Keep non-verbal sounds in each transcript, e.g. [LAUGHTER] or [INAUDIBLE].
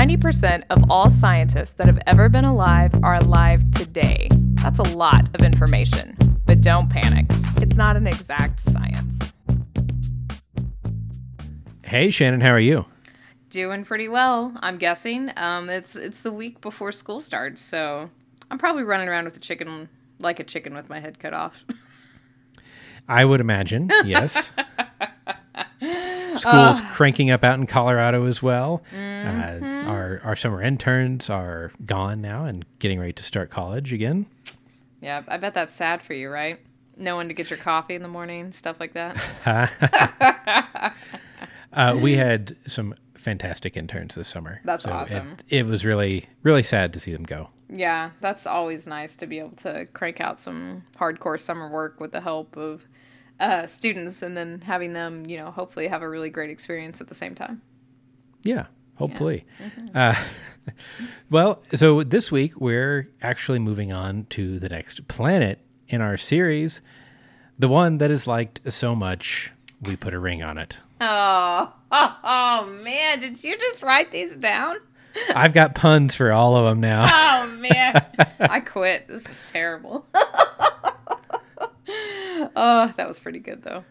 90% of all scientists that have ever been alive are alive today. That's a lot of information. But don't panic, it's not an exact science. Hey, Shannon, how are you? Doing pretty well, I'm guessing. Um, it's it's the week before school starts, so I'm probably running around with a chicken like a chicken with my head cut off. [LAUGHS] I would imagine, yes. [LAUGHS] School's cranking up out in Colorado as well. Uh, our our summer interns are gone now and getting ready to start college again. yeah, I bet that's sad for you, right? No one to get your coffee in the morning, stuff like that. [LAUGHS] Uh, we had some fantastic interns this summer. That's it- awesome. It, was really really sad to see them go. Yeah, that's always nice to be able to crank out some hardcore summer work with the help of uh, students and then having them, you know, hopefully have a really great experience at the same time. Yeah, hopefully. Uh, [LAUGHS] well, so this week we're actually moving on to the next planet in our series, the one that is liked so much we put a ring on it. [LAUGHS] Oh, oh, [LAUGHS] oh man, did you just write these down? I've got puns for all of them now. Oh man, I quit. This is terrible. Oh, that was pretty good though.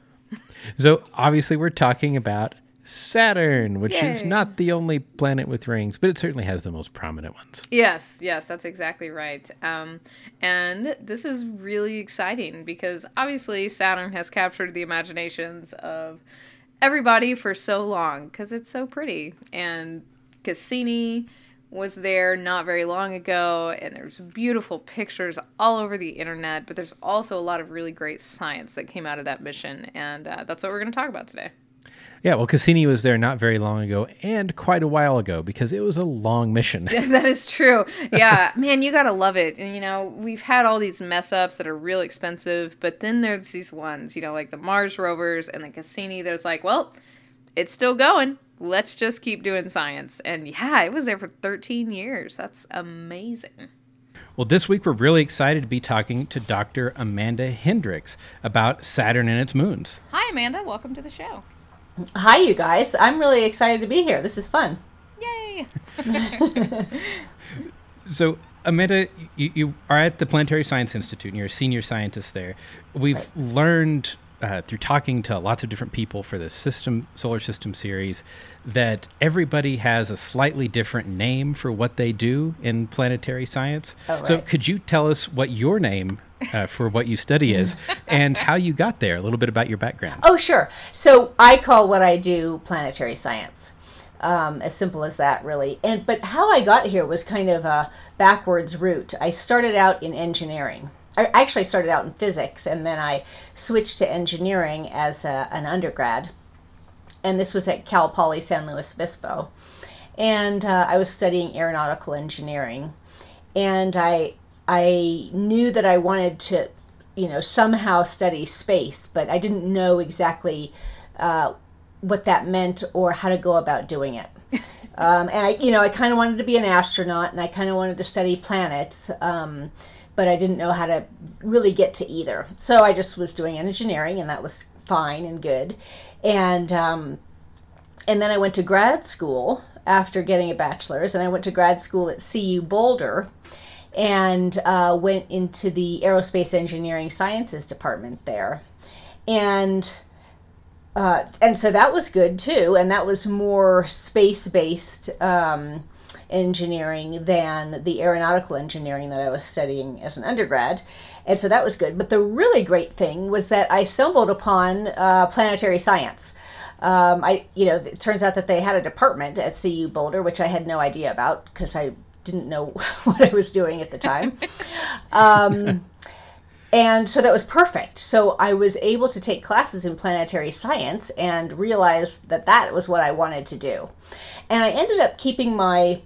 So obviously we're talking about Saturn, which is not the only planet with rings, but it certainly has the most prominent ones. Yes, yes, that's exactly right. Um, and this is really exciting because obviously Saturn has captured the imaginations of everybody for so long because it's so pretty. And Cassini was there not very long ago, and there's beautiful pictures all over the internet. But there's also a lot of really great science that came out of that mission, and uh, that's what we're going to talk about today. Yeah, well, Cassini was there not very long ago and quite a while ago because it was a long mission. [LAUGHS] that is true. Yeah, [LAUGHS] man, you gotta love it. And you know, we've had all these mess ups that are real expensive, but then there's these ones, you know, like the Mars rovers and the Cassini. That's like, well, it's still going. Let's just keep doing science. And yeah, it was there for 13 years. That's amazing. Well, this week we're really excited to be talking to Dr. Amanda Hendrix about Saturn and its moons. Hi, Amanda. Welcome to the show. Hi, you guys. I'm really excited to be here. This is fun. Yay. [LAUGHS] [LAUGHS] So, Amanda, you, you are at the Planetary Science Institute and you're a senior scientist there. We've learned uh, through talking to lots of different people for this system solar system series that everybody has a slightly different name for what they do in planetary science. Oh, So, could you tell us what your name uh, for what you study is [LAUGHS] and how you got there? A little bit about your background. Oh, sure. So I call what I do planetary science. Um, as simple as that, really. And but how I got here was kind of a backwards route. I started out in engineering. I actually started out in physics, and then I switched to engineering as a, an undergrad. And this was at Cal Poly San Luis Obispo. And uh, I was studying aeronautical engineering. And I I knew that I wanted to, you know, somehow study space, but I didn't know exactly uh, what that meant or how to go about doing it. [LAUGHS] Um, and I, you know, I kind of wanted to be an astronaut, and I kind of wanted to study planets, um, but I didn't know how to really get to either. So I just was doing engineering, and that was fine and good. And um, and then I went to grad school after getting a bachelor's, and I went to grad school at CU Boulder, and uh, went into the aerospace engineering sciences department there, and uh, and so that was good too, and that was more space based um, engineering than the aeronautical engineering that I was studying as an undergrad. And so that was good. But the really great thing was that I stumbled upon uh, planetary science. Um, I, you know, it turns out that they had a department at CU Boulder, which I had no idea about because I didn't know [LAUGHS] what I was doing at the time. Um, and so that was perfect. So I was able to take classes in planetary science and realize that that was what I wanted to do. And I ended up keeping my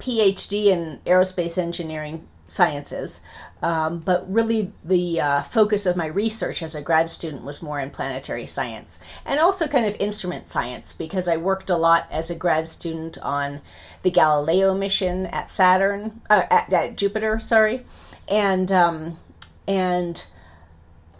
PhD in aerospace engineering sciences, um, but really the uh, focus of my research as a grad student was more in planetary science and also kind of instrument science because I worked a lot as a grad student on the Galileo mission at Saturn, uh, at, at Jupiter, sorry, and um, and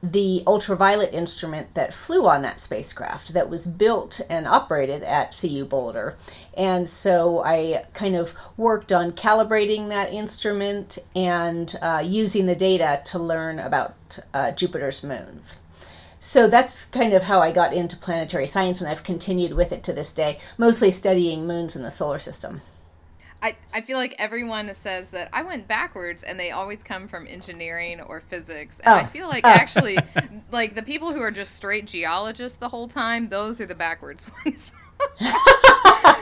the ultraviolet instrument that flew on that spacecraft that was built and operated at CU Boulder. And so I kind of worked on calibrating that instrument and uh, using the data to learn about uh, Jupiter's moons. So that's kind of how I got into planetary science, and I've continued with it to this day, mostly studying moons in the solar system. I, I feel like everyone says that I went backwards and they always come from engineering or physics. And oh. I feel like actually [LAUGHS] like the people who are just straight geologists the whole time, those are the backwards [LAUGHS] ones. [LAUGHS]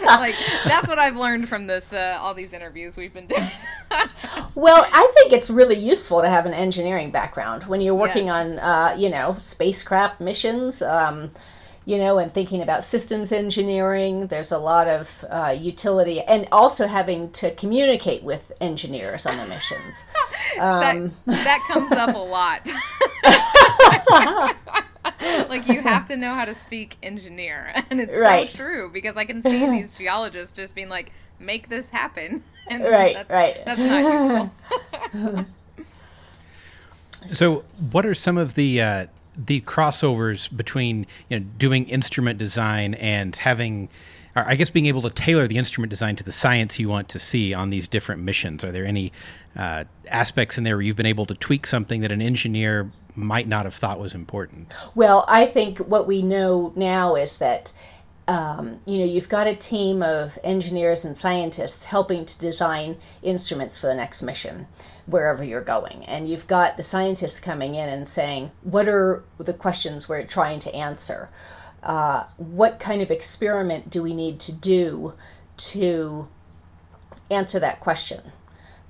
like that's what I've learned from this uh, all these interviews we've been doing. [LAUGHS] well, I think it's really useful to have an engineering background when you're working yes. on uh, you know spacecraft missions. Um, you know, and thinking about systems engineering. There's a lot of uh, utility, and also having to communicate with engineers on the missions. [LAUGHS] Um, that, that comes up a lot. [LAUGHS] like you have to know how to speak engineer, [LAUGHS] and it's right. so true because I can see these [LAUGHS] geologists just being like, "Make this happen," and right, that's, right. That's not useful. so, what are some of the uh, the crossovers between you know doing instrument design and having I guess being able to tailor the instrument design to the science you want to see on these different missions. Are there any uh, aspects in there where you've been able to tweak something that an engineer might not have thought was important? Well, I think what we know now is that um, you know, you've got a team of engineers and scientists helping to design instruments for the next mission, wherever you're going. And you've got the scientists coming in and saying, what are the questions we're trying to answer? Uh, what kind of experiment do we need to do to answer that question,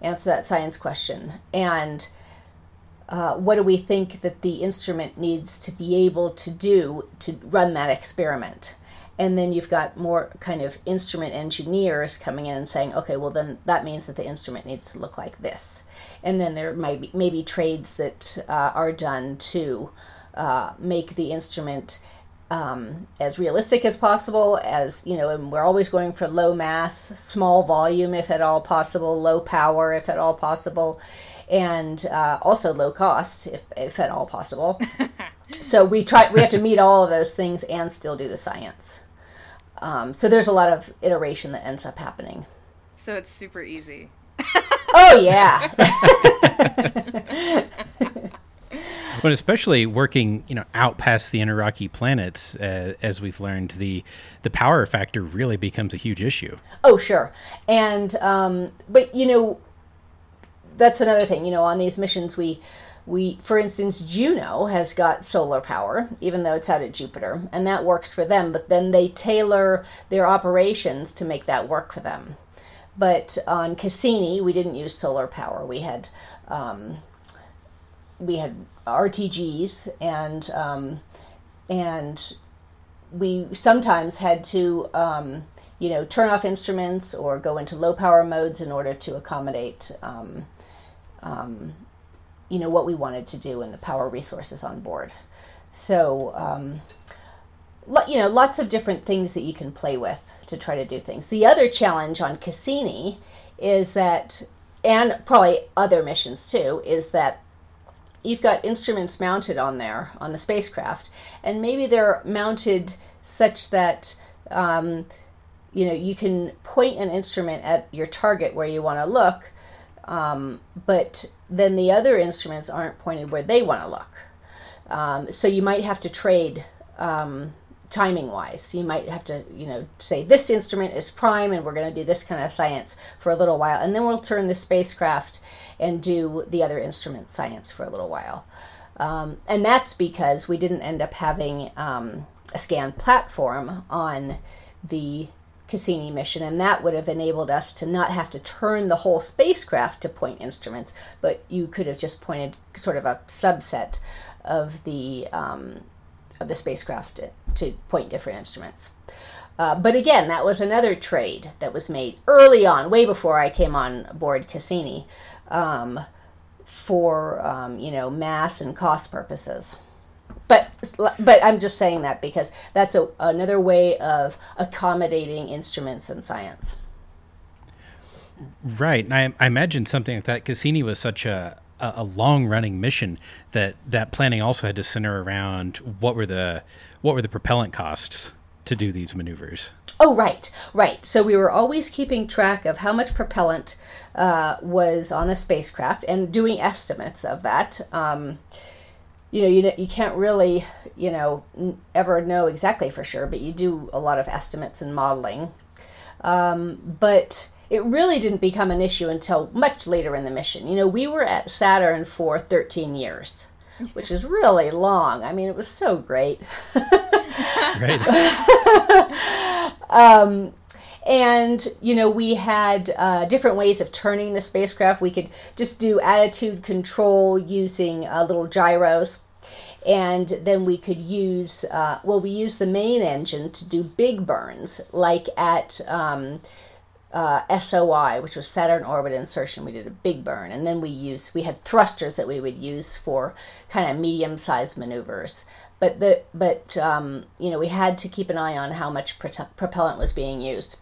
answer that science question? And uh, what do we think that the instrument needs to be able to do to run that experiment? and then you've got more kind of instrument engineers coming in and saying okay well then that means that the instrument needs to look like this and then there might be maybe trades that uh, are done to uh, make the instrument um, as realistic as possible as you know and we're always going for low mass small volume if at all possible low power if at all possible and uh, also low cost if, if at all possible [LAUGHS] so we try we have to meet all of those things and still do the science um, so there's a lot of iteration that ends up happening. So it's super easy. [LAUGHS] oh yeah. [LAUGHS] but especially working, you know, out past the inner rocky planets, uh, as we've learned, the the power factor really becomes a huge issue. Oh sure, and um, but you know, that's another thing. You know, on these missions we we for instance juno has got solar power even though it's out at jupiter and that works for them but then they tailor their operations to make that work for them but on cassini we didn't use solar power we had um, we had rtgs and um, and we sometimes had to um, you know turn off instruments or go into low power modes in order to accommodate um, you know what we wanted to do and the power resources on board. So um, lo- you know lots of different things that you can play with to try to do things. The other challenge on Cassini is that, and probably other missions too, is that you've got instruments mounted on there on the spacecraft, and maybe they're mounted such that um, you know you can point an instrument at your target where you want to look, um, but then the other instruments aren't pointed where they want to look. Um, so you might have to trade um, timing wise. You might have to, you know, say this instrument is prime and we're going to do this kind of science for a little while. And then we'll turn the spacecraft and do the other instrument science for a little while. Um, and that's because we didn't end up having um, a scan platform on the Cassini mission, and that would have enabled us to not have to turn the whole spacecraft to point instruments, but you could have just pointed sort of a subset of the um, of the spacecraft to, point different instruments. Uh, but again, that was another trade that was made early on, way before I came on board Cassini, um, for um, you know mass and cost purposes but but I'm just saying that because that's a, another way of accommodating instruments in science. Right, and I, I imagine something like that. Cassini was such a a, long running mission that that planning also had to center around what were the what were the propellant costs to do these maneuvers. Oh, right, right. So we were always keeping track of how much propellant uh, was on a spacecraft and doing estimates of that. Um, you know, you, you can't really, you know, ever know exactly for sure, but you do a lot of estimates and modeling. Um, but it really didn't become an issue until much later in the mission. You know, we were at Saturn for 13 years, which is really long. I mean, it was so great. [LAUGHS] right. [LAUGHS] um, and you know we had uh, different ways of turning the spacecraft we could just do attitude control using uh, little gyros and then we could use uh, well we used the main engine to do big burns like at um, uh, SOI, which was Saturn orbit insertion. We did a big burn, and then we used we had thrusters that we would use for kind of medium sized maneuvers. But the but um, you know we had to keep an eye on how much propellant was being used.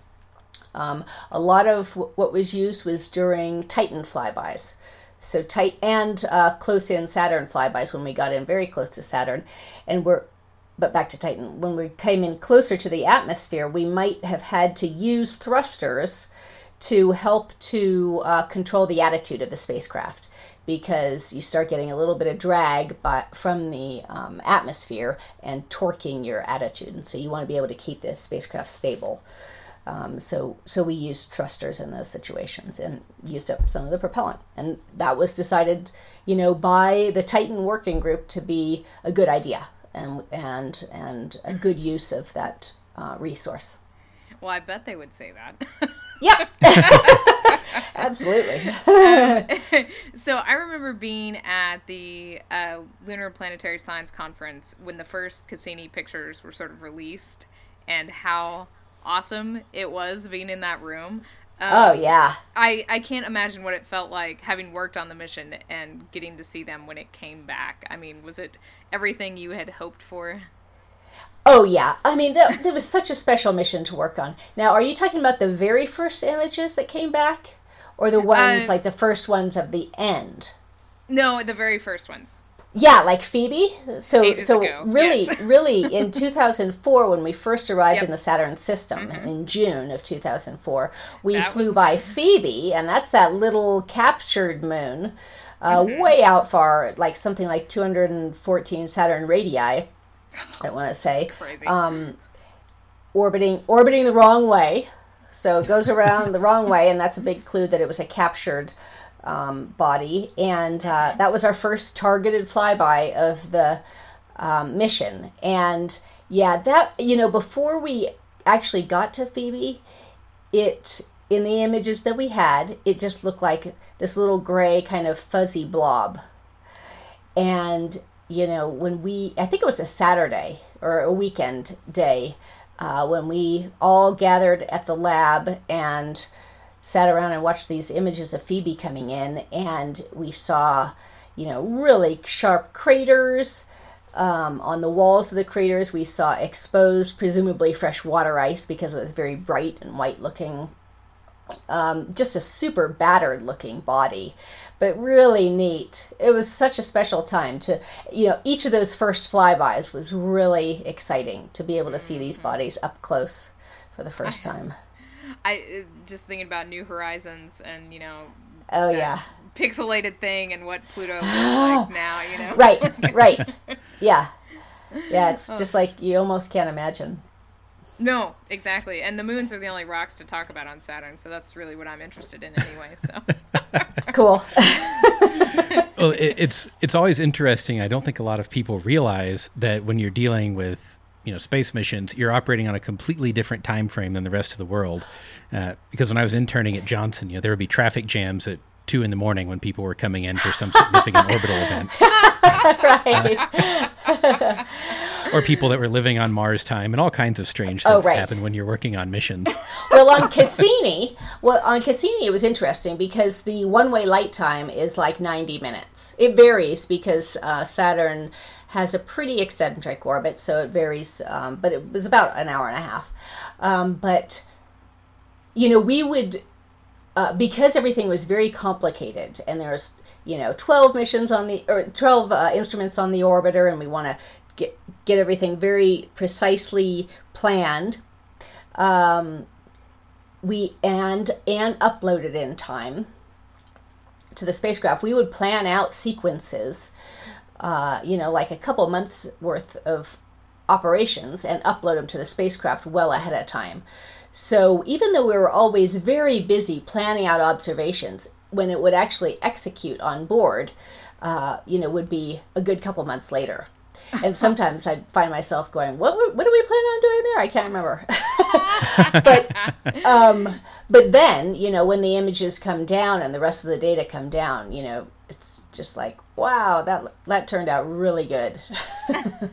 Um, a lot of w- what was used was during Titan flybys. So Titan uh, close in Saturn flybys when we got in very close to Saturn, and we're but back to Titan, when we came in closer to the atmosphere, we might have had to use thrusters to help to uh, control the attitude of the spacecraft because you start getting a little bit of drag by, from the um, atmosphere and torquing your attitude. And so you want to be able to keep the spacecraft stable. Um, so, so we used thrusters in those situations and used up some of the propellant, and that was decided, you know, by the Titan working group to be a good idea and and and a good use of that uh, resource. Well, I bet they would say that. [LAUGHS] yeah, [LAUGHS] absolutely. um, [LAUGHS] so I remember being at the uh, Lunar Planetary Science Conference when the first Cassini pictures were sort of released, and how awesome it was being in that room. Um, oh yeah. I I can't imagine what it felt like having worked on the mission and getting to see them when it came back. I mean, was it everything you had hoped for? Oh yeah. I mean, that, that was such a special mission to work on. Now, are you talking about the very first images that came back, or the ones uh, like the first ones of the end? No, the very first ones. Yeah, like Phoebe. So so ago. really yes. [LAUGHS] really in 2004 when we first arrived yep. in the Saturn system mm-hmm. in June of 2004, we that flew by Phoebe and that's that little captured moon uh, mm-hmm. way out far like something like 214 Saturn radii. I want to say. Um, orbiting orbiting the wrong way. So it goes around the wrong way and that's a big clue that it was a captured um, body, and uh, that was our first targeted flyby of the um, mission. And yeah, that you know, before we actually got to Phoebe, it in the images that we had, it just looked like this little gray kind of fuzzy blob. And you know, when we, I think it was a Saturday or a weekend day, uh, when we all gathered at the lab and sat around and watched these images of Phoebe coming in, and we saw, you know, really sharp craters. Um, on the walls of the craters, we saw exposed, presumably fresh water ice because it was very bright and white looking. Um, just a super battered looking body, but really neat. It was such a special time to, you know, each of those first flybys was really exciting to be able to see these bodies up close for the first time. I uh, just thinking about New Horizons and you know. Oh yeah. Pixelated thing and what Pluto [GASPS] looks like now, you know. Right, right. [LAUGHS] Yeah, yeah. It's oh. just like you almost can't imagine. No, exactly. And the moons are the only rocks to talk about on Saturn, so that's really what I'm interested in anyway. So [LAUGHS] [LAUGHS] cool. well, it, it's it's always interesting. I don't think a lot of people realize that when you're dealing with you know space missions, you're operating on a completely different time frame than the rest of the world. Uh, because when I was interning at Johnson, you know, there would be traffic jams at two in the morning when people were coming in for some significant [LAUGHS] orbital event. right. Uh, [LAUGHS] or people that were living on Mars time and all kinds of strange oh, things oh, right. happen when you're working on missions. [LAUGHS] well, on Cassini, well, on Cassini, it was interesting because the one-way light time is like 90 minutes. It varies because uh, Saturn has a pretty eccentric orbit, so it varies, um, but it was about an hour and a half. Um, but, you know, we would, uh, because everything was very complicated and there's you know 12 missions on the or 12 uh, instruments on the orbiter and we want to get get everything very precisely planned um, we and and upload it in time to the spacecraft we would plan out sequences uh, you know like a couple months worth of operations and upload them to the spacecraft well ahead of time so even though we were always very busy planning out observations when it would actually execute on board, uh, you know, would be a good couple months later. And [LAUGHS] sometimes I'd find myself going, "What? What do we plan on doing there?" I can't remember. [LAUGHS] but um, but then you know when the images come down and the rest of the data come down, you know, it's just like wow that that turned out really good. [LAUGHS]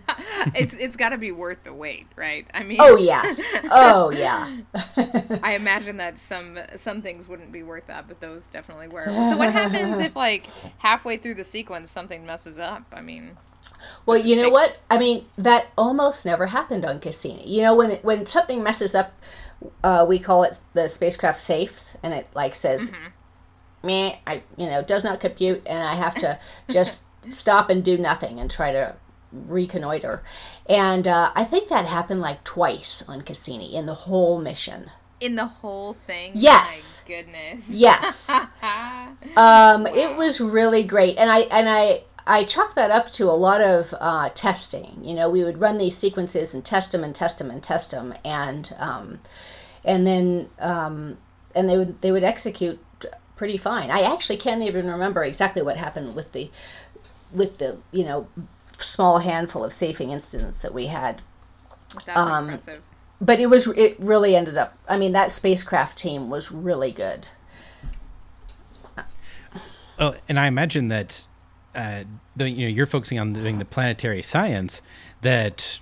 It's it's got to be worth the wait right? I mean oh yes. Oh yeah. [LAUGHS] I imagine that some some things wouldn't be worth that but those definitely were. So what happens if like halfway through the sequence something messes up? I mean well you know take... what? I mean that almost never happened on cassini. You know when when something messes up uh, we call it the spacecraft safes and it like says mm-hmm me, I you know does not compute, and I have to just [LAUGHS] stop and do nothing and try to reconnoiter. And uh, I think that happened like twice on Cassini in the whole mission. In the whole thing. Yes. My goodness. Yes. [LAUGHS] um, wow. It was really great, and I and I. I chalk that up to a lot of uh, testing. You know, we would run these sequences and test them and test them and test them, and um, and then um, and they would they would execute pretty fine. I actually can't even remember exactly what happened with the with the you know small handful of safing incidents that we had. That's um, impressive. But it was it really ended up. I mean, that spacecraft team was really good. Oh, and I imagine that, uh, the, you know, you're focusing on doing the planetary science. That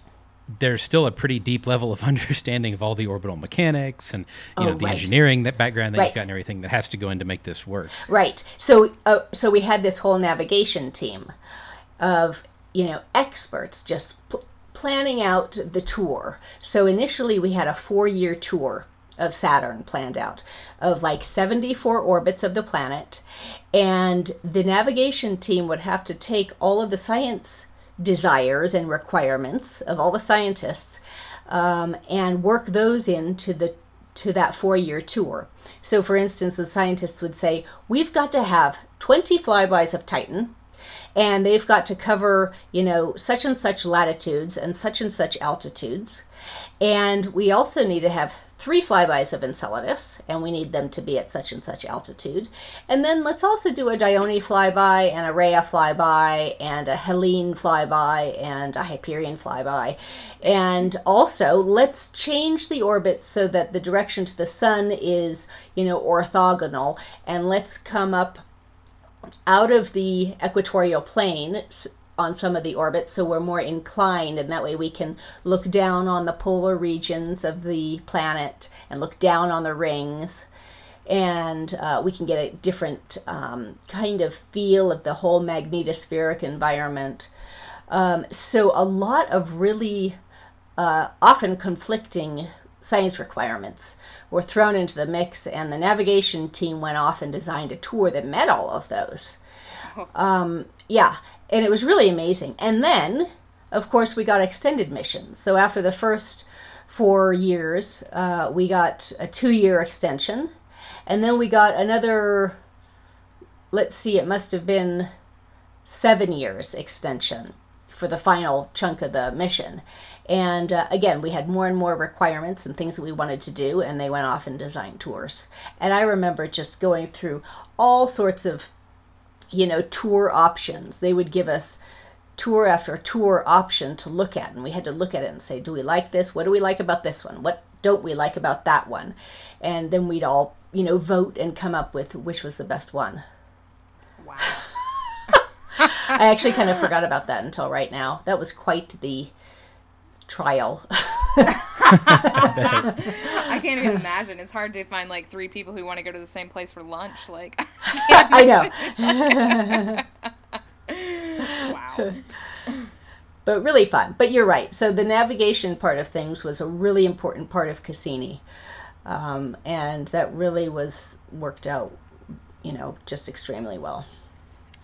there's still a pretty deep level of [LAUGHS] understanding of all the orbital mechanics and you oh, know the right. engineering that background that right. you've got and everything that has to go in to make this work. Right. So uh, so we had this whole navigation team of you know experts just pl- planning out the tour. So initially we had a four year tour of Saturn planned out of like 74 orbits of the planet and the navigation team would have to take all of the science desires and requirements of all the scientists um, and work those into the to that four year tour. So, for instance, the scientists would say, We've got to have 20 flybys of Titan, and they've got to cover, you know, such and such latitudes and such and such altitudes. And we also need to have three flybys of Enceladus, and we need them to be at such and such altitude. And then let's also do a Dione flyby, and a Rhea flyby, and a Helene flyby, and a Hyperion flyby. And also, let's change the orbit so that the direction to the sun is, you know, orthogonal, and let's come up out of the equatorial plane on some of the orbits, so we're more inclined, and that way we can look down on the polar regions of the planet and look down on the rings. And uh, we can get a different um, kind of feel of the whole magnetospheric environment. Um, so, a lot of really uh, often conflicting science requirements were thrown into the mix, and the navigation team went off and designed a tour that met all of those. Um, yeah, and it was really amazing. And then, of course, we got extended missions. So after the first four years, uh, we got a two year extension. And then we got another, let's see, it must have been seven years extension for the final chunk of the mission. And uh, again, we had more and more requirements and things that we wanted to do, and they went off and designed tours. And I remember just going through all sorts of you know, tour options. They would give us tour after tour option to look at, and we had to look at it and say, do we like this? What do we like about this one? What don't we like about that one? And then we'd all, you know, vote and come up with which was the best one. Wow. [LAUGHS] I actually kind of forgot about that until right now. That was quite the trial. [LAUGHS] I can't even imagine. It's hard to find like three people who want to go to the same place for lunch. Like, [LAUGHS] I, I know. [LAUGHS] wow. But really fun. But you're right. So the navigation part of things was a really important part of Cassini, um, and that really was worked out, you know, just extremely well.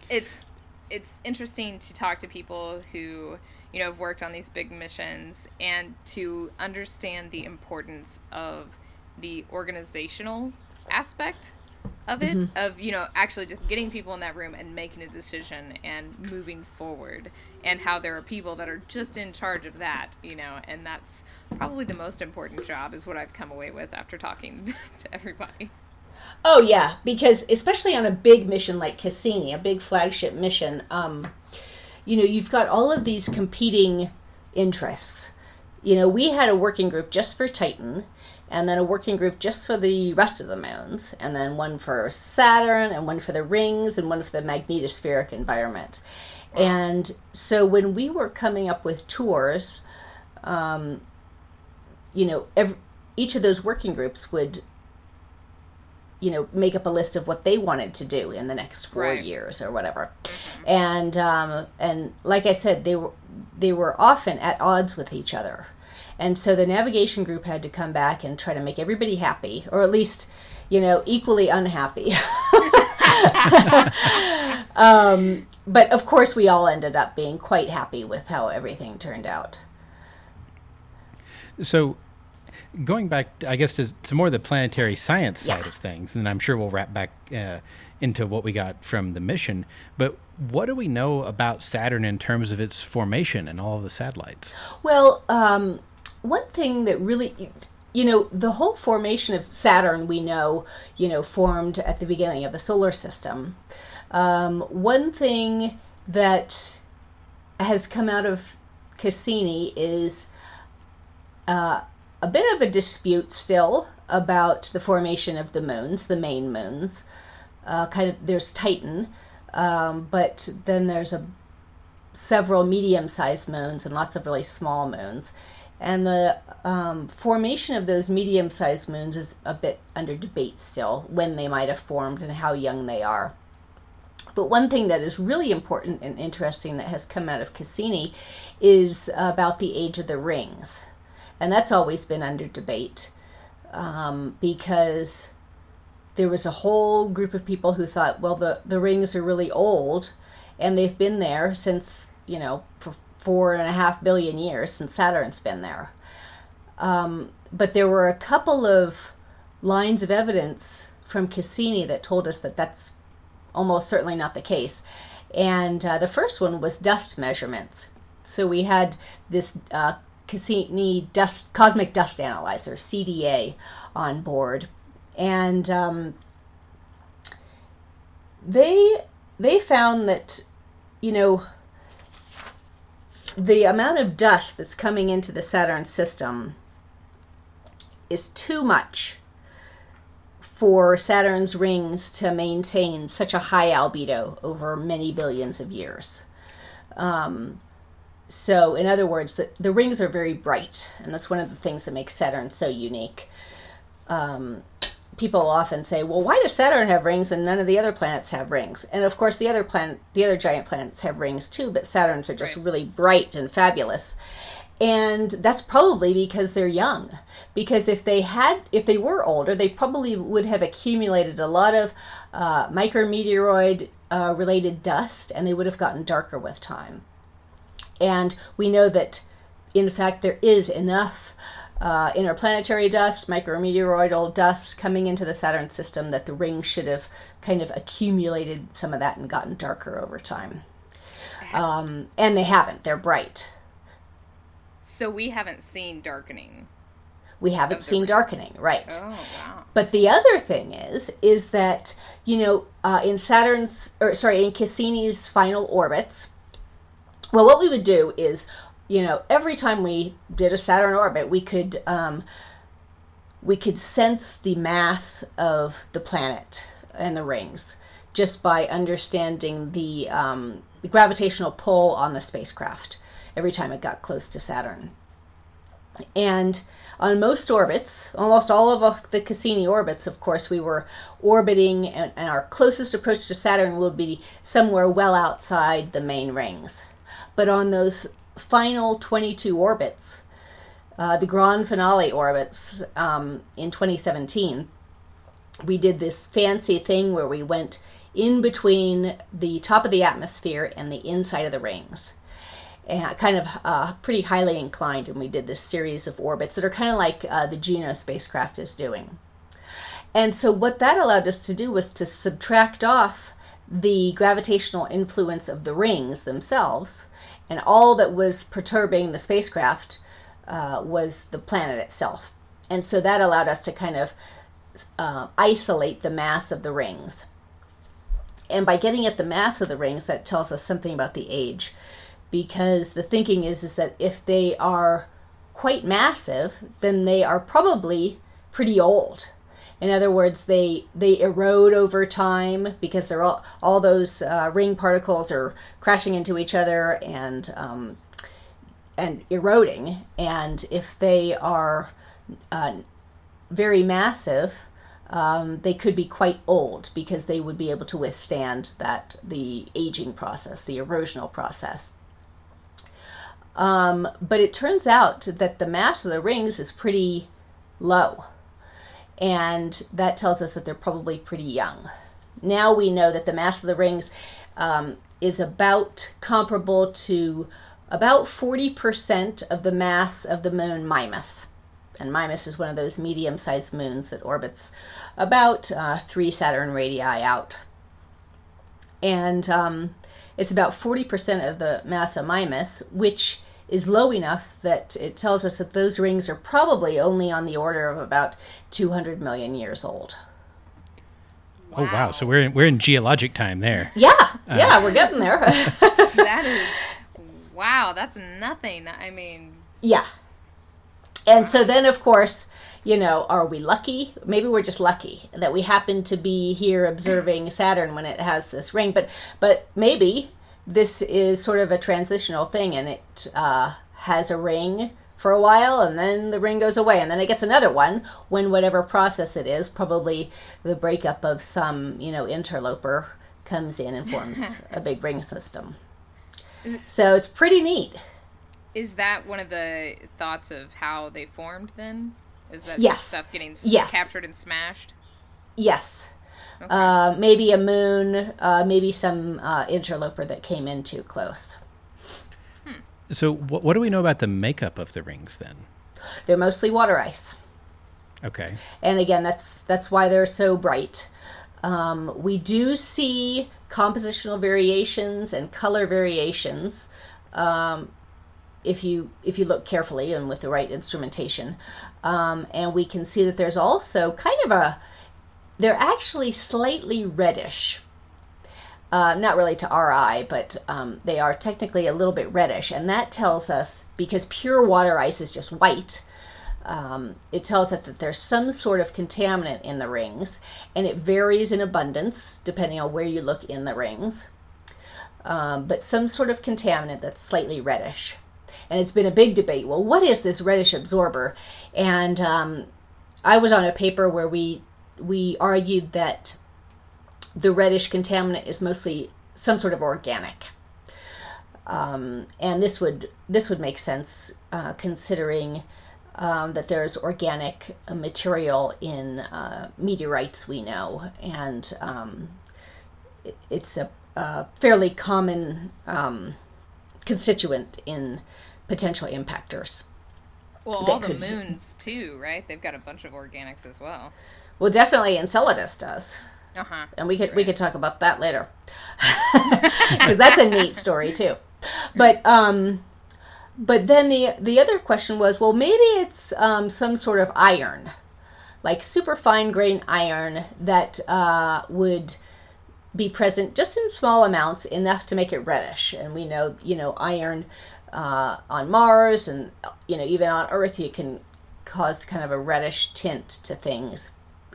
it's it's interesting to talk to people who you know have worked on these big missions and to understand the importance of the organizational aspect of it mm-hmm. of you know actually just getting people in that room and making a decision and moving forward and how there are people that are just in charge of that you know and that's probably the most important job is what i've come away with after talking [LAUGHS] to everybody oh yeah because especially on a big mission like cassini a big flagship mission um, you know you've got all of these competing interests you know we had a working group just for titan and then a working group just for the rest of the moons, and then one for Saturn, and one for the rings, and one for the magnetospheric environment. Wow. And so when we were coming up with tours, um, you know, every, each of those working groups would, you know, make up a list of what they wanted to do in the next four right. years or whatever. Mm-hmm. And um, and like I said, they were they were often at odds with each other. And so the navigation group had to come back and try to make everybody happy, or at least, you know, equally unhappy. [LAUGHS] um, but of course, we all ended up being quite happy with how everything turned out. So, going back, I guess, to, to more the planetary science side yeah. of things, and I'm sure we'll wrap back uh, into what we got from the mission. But what do we know about Saturn in terms of its formation and all of the satellites? Well, um, one thing that really you know the whole formation of saturn we know you know formed at the beginning of the solar system um, one thing that has come out of cassini is uh, a bit of a dispute still about the formation of the moons the main moons uh, kind of there's titan um, but then there's a several medium-sized moons and lots of really small moons and the um, formation of those medium sized moons is a bit under debate still, when they might have formed and how young they are. But one thing that is really important and interesting that has come out of Cassini is about the age of the rings. And that's always been under debate um, because there was a whole group of people who thought, well, the, the rings are really old and they've been there since, you know, for four and a half billion years since Saturn's been there. Um, but there were a couple of lines of evidence from Cassini that told us that that's almost certainly not the case. And uh, the first one was dust measurements. So we had this uh, Cassini dust, cosmic dust analyzer, CDA, on board. And um, they, they found that, you know, the amount of dust that's coming into the Saturn system is too much for Saturn's rings to maintain such a high albedo over many billions of years. Um, so, in other words, the, the rings are very bright, and that's one of the things that makes Saturn so unique. Um, people often say, "Well, why does Saturn have rings and none of the other planets have rings?" And of course, the other planet, the other giant planets have rings too, but Saturn's are just right. really bright and fabulous. And that's probably because they're young. Because if they had, if they were older, they probably would have accumulated a lot of uh, micrometeoroid uh, related dust, and they would have gotten darker with time. And we know that, in fact, there is enough uh, interplanetary dust, micrometeoroidal dust coming into the Saturn system, that the rings should have kind of accumulated some of that and gotten darker over time. Um, and they haven't, they're bright. So we haven't seen darkening. We haven't seen rings. darkening, right? Oh, wow. But the other thing is, is that, you know, uh, in Saturn's, or sorry, in Cassini's final orbits, well, what we would do is you know, every time we did a Saturn orbit, we could um, we could sense the mass of the planet and the rings just by understanding the, um, the gravitational pull on the spacecraft every time it got close to Saturn. And on most orbits, almost all of the Cassini orbits, of course, we were orbiting, and, and our closest approach to Saturn will be somewhere well outside the main rings. But on those final 22 orbits, uh, the grand finale orbits um, in 2017, we did this fancy thing where we went in between the top of the atmosphere and the inside of the rings. And kind of uh, pretty highly inclined, and we did this series of orbits that are kind of like uh, the Juno spacecraft is doing. And so, what that allowed us to do was to subtract off the gravitational influence of the rings themselves, and all that was perturbing the spacecraft uh, was the planet itself. And so that allowed us to kind of uh, isolate the mass of the rings. And by getting at the mass of the rings, that tells us something about the age. Because the thinking is, is that if they are quite massive, then they are probably pretty old. In other words, they they erode over time because they're all all those uh, ring particles are crashing into each other and um, and eroding. And if they are uh, very massive, um, they could be quite old because they would be able to withstand that the aging process, the erosional process. Um, but it turns out that the mass of the rings is pretty low, and that tells us that they're probably pretty young. Now we know that the mass of the rings um, is about comparable to about 40% of the mass of the moon Mimas and Mimas is one of those medium sized moons that orbits about uh, three Saturn radii out. And um, it's about 40% of the mass of Mimas, which is low enough that it tells us that those rings are probably only on the order of about 200 million years old. Wow. Oh wow! So we're in, we're in geologic time there. [LAUGHS] Yeah, uh, yeah, we're getting there. [LAUGHS] that is wow. That's nothing. I mean, yeah, and so then, of course, you know, are we lucky? Maybe we're just lucky that we happen to be here observing Saturn when it has this ring. But but maybe this is sort of a transitional thing, and it uh, has a ring for a while, and then the ring goes away, and then it gets another one when whatever process it is, probably the breakup of some you know interloper comes in and forms [LAUGHS] a big ring system. So it's pretty neat. Is that one of the thoughts of how they formed then? Is that yes. stuff getting yes. captured and smashed? Yes. Okay. Uh, maybe a moon, uh, maybe some uh, interloper that came in too close. Hmm. So, wh- what do we know about the makeup of the rings then? They're mostly water ice. Okay. And again, that's that's why they're so bright. Um, we do see compositional variations and color variations. Um, if you if you look carefully and with the right instrumentation um, and we can see that there's also kind of a they're actually slightly reddish uh, not really to our eye but um, they are technically a little bit reddish and that tells us because pure water ice is just white um, it tells us that there's some sort of contaminant in the rings and it varies in abundance depending on where you look in the rings um, but some sort of contaminant that's slightly reddish and it's been a big debate. Well, what is this reddish absorber? And um, I was on a paper where we we argued that the reddish contaminant is mostly some sort of organic. Um, and this would this would make sense uh, considering um, that there's organic material in uh, meteorites we know, and um, it, it's a, a, fairly common um, constituent in potential impactors. Well, all the moons too, right? They've got a bunch of organics as well. Well, definitely Enceladus does. Uh-huh. And we could right. we could talk about that later, [LAUGHS] because that's a neat story too. But um, but then the the other question was, well, maybe it's um, some sort of iron, like super fine grain iron that uh, would be present just in small amounts, enough to make it reddish. And we know, you know, iron uh, on Mars and you know even on Earth, you can cause kind of a reddish tint to things.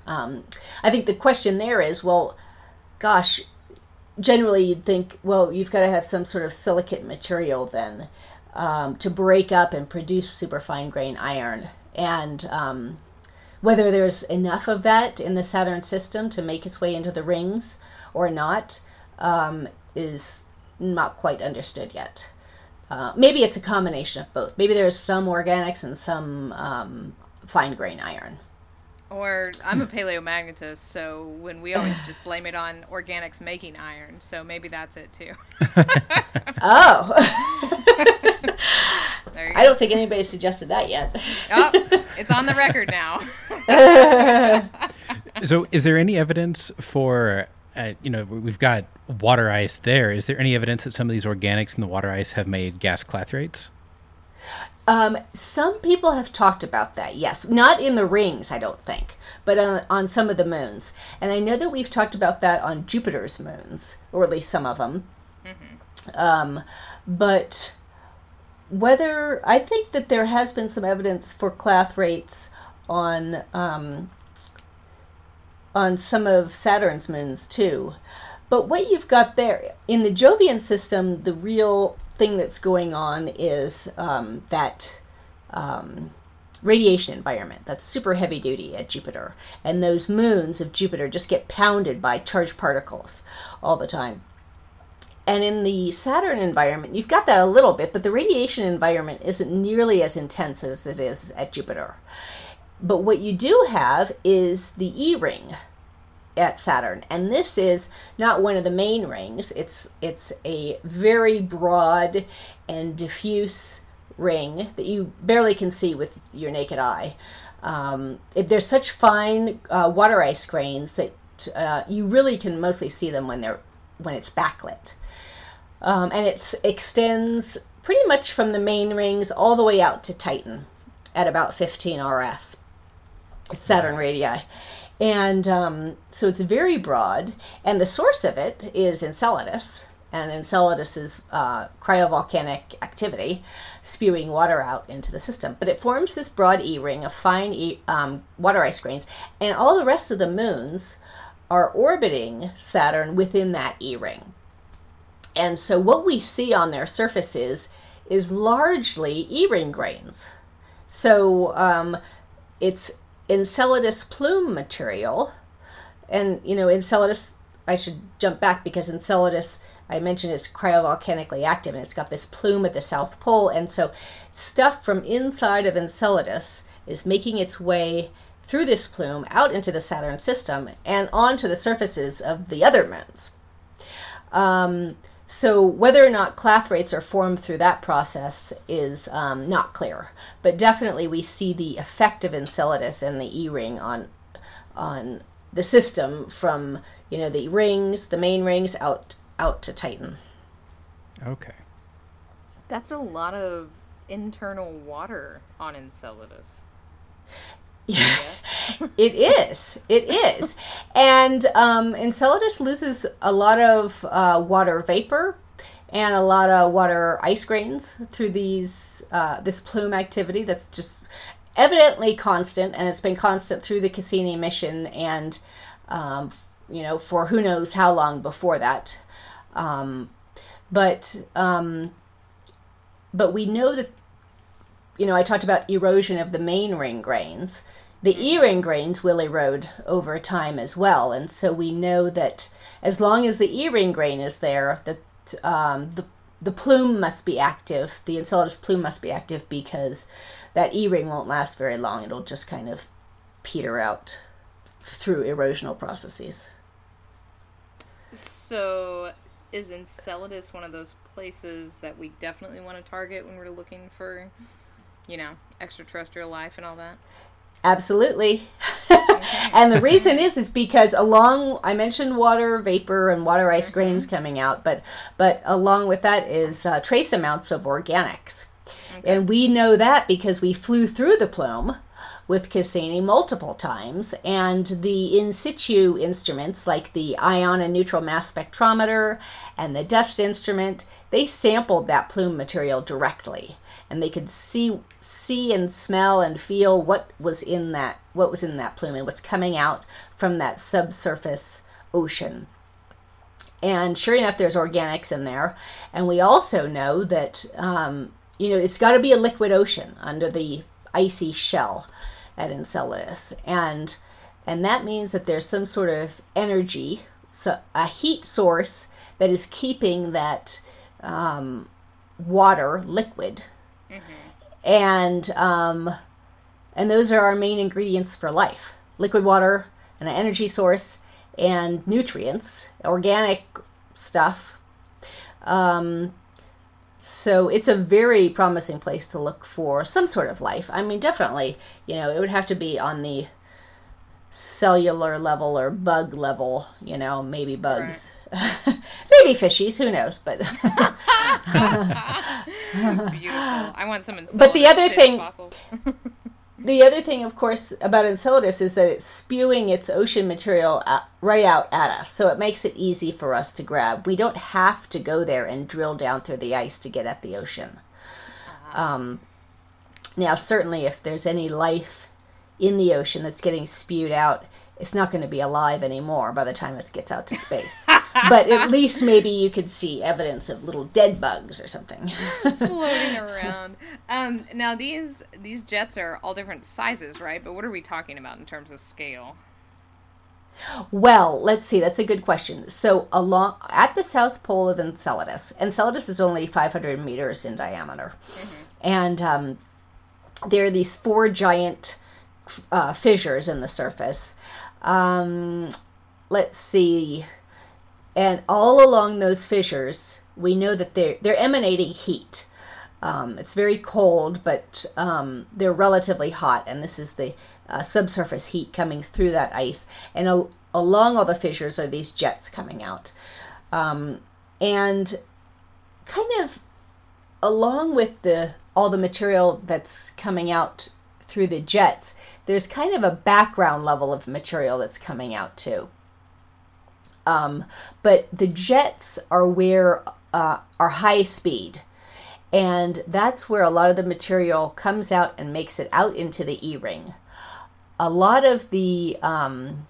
Um, I think the question there is, well, gosh, generally you'd think, well, you've got to have some sort of silicate material then um, to break up and produce superfine grain iron, and um, whether there's enough of that in the Saturn system to make its way into the rings or not um, is not quite understood yet. Uh, maybe it's a combination of both. Maybe there's some organics and some um, fine grain iron. Or I'm a paleomagnetist, so when we always just blame it on organics making iron, so maybe that's it too. [LAUGHS] Oh, [LAUGHS] There you I go. don't think anybody suggested that yet. Oh, it's on the record now. [LAUGHS] So, is there any evidence for, uh, you know, we've got water ice there. Is there any evidence that some of these organics in the water ice have made gas clathrates? Um, some people have talked about that, yes. Not in the rings, I don't think, but on, on some of the moons. And I know that we've talked about that on Jupiter's moons, or at least some of them. Um, but whether, I think that there has been some evidence for clathrates on, um, on some of Saturn's moons too. But what you've got there in the Jovian system, the real thing that's going on is um, that um, radiation environment that's super heavy duty at Jupiter. And those moons of Jupiter just get pounded by charged particles all the time. And in the Saturn environment, you've got that a little bit, but the radiation environment isn't nearly as intense as it is at Jupiter. But what you do have is the E ring at Saturn, and this is not one of the main rings. It's it's a very broad and diffuse ring that you barely can see with your naked eye. Um, it, there's such fine uh, water ice grains that uh, you really can mostly see them when they're when it's backlit, um, and it extends pretty much from the main rings all the way out to Titan at about 15 RS. Saturn radii. And um, so it's very broad, and the source of it is Enceladus, and Enceladus is uh, cryovolcanic activity spewing water out into the system. But it forms this broad E ring of fine e- um, water ice grains, and all the rest of the moons are orbiting Saturn within that E ring. And so what we see on their surfaces is largely E ring grains. So um, it's Enceladus plume material. And, you know, Enceladus, I should jump back because Enceladus, I mentioned it's cryovolcanically active and it's got this plume at the South Pole. And so stuff from inside of Enceladus is making its way through this plume out into the Saturn system and onto the surfaces of the other moons. Um, so whether or not clathrates are formed through that process is um, not clear, but definitely we see the effect of Enceladus and the E ring on on the system from you know the rings, the main rings out out to Titan. Okay. That's a lot of internal water on Enceladus. Yeah, it is. It is. And um, Enceladus loses a lot of uh, water vapor and a lot of water ice grains through these uh, this plume activity that's just evidently constant, and it's been constant through the Cassini mission and um, you know for who knows how long before that. Um, but um, but we know that you know, I talked about erosion of the main ring grains. The E ring grains will erode over time as well, and so we know that as long as the E ring grain is there, that um, the the plume must be active. The Enceladus plume must be active because that E ring won't last very long. It'll just kind of peter out through erosional processes. So, is Enceladus one of those places that we definitely want to target when we're looking for, you know, extraterrestrial life and all that? Absolutely. [LAUGHS] and the reason is is because along I mentioned water vapor and water ice grains coming out, but but along with that is uh, trace amounts of organics. And we know that because we flew through the plume with Cassini multiple times, and the in situ instruments like the ion and neutral mass spectrometer and the dust instrument, they sampled that plume material directly, and they could see see and smell and feel what was in that what was in that plume and what's coming out from that subsurface ocean. And sure enough, there's organics in there, and we also know that um, you know it's got to be a liquid ocean under the icy shell at Enceladus, and and that means that there's some sort of energy, so a heat source that is keeping that um, water liquid, and um, and those are our main ingredients for life. liquid water, an energy source, and nutrients, organic stuff. Um, so it's a very promising place to look for some sort of life. I mean, definitely, you know, it would have to be on the cellular level or bug level, you know, maybe bugs. Right. [LAUGHS] maybe fishies, who knows, but [LAUGHS] Beautiful. I want some But the other thing [LAUGHS] the other thing, of course, about Enceladus is that it's spewing its ocean material out, right out at us, so it makes it easy for us to grab. We don't have to go there and drill down through the ice to get at the ocean. Um, now, certainly, if there's any life in the ocean that's getting spewed out, it's not going to be alive anymore by the time it gets out to space. [LAUGHS] but at least maybe you could see evidence of little dead bugs or something [LAUGHS] floating around. Um, now these these jets are all different sizes, right? But what are we talking about in terms of scale? Well, let's see. That's a good question. So, along at the south pole of Enceladus, Enceladus is only 500 meters in diameter, mm-hmm. and um, there are these four giant uh, fissures in the surface. Um, let's see. And all along those fissures, we know that they're, they're emanating heat. Um, it's very cold, but um, they're relatively hot, and this is the uh, subsurface heat coming through that ice. And al- along all the fissures are these jets coming out. Um, and kind of along with the all the material that's coming out through the jets, there's kind of a background level of material that's coming out too. Um, but the jets are where uh, are high speed, and that's where a lot of the material comes out and makes it out into the E ring. A lot of the um,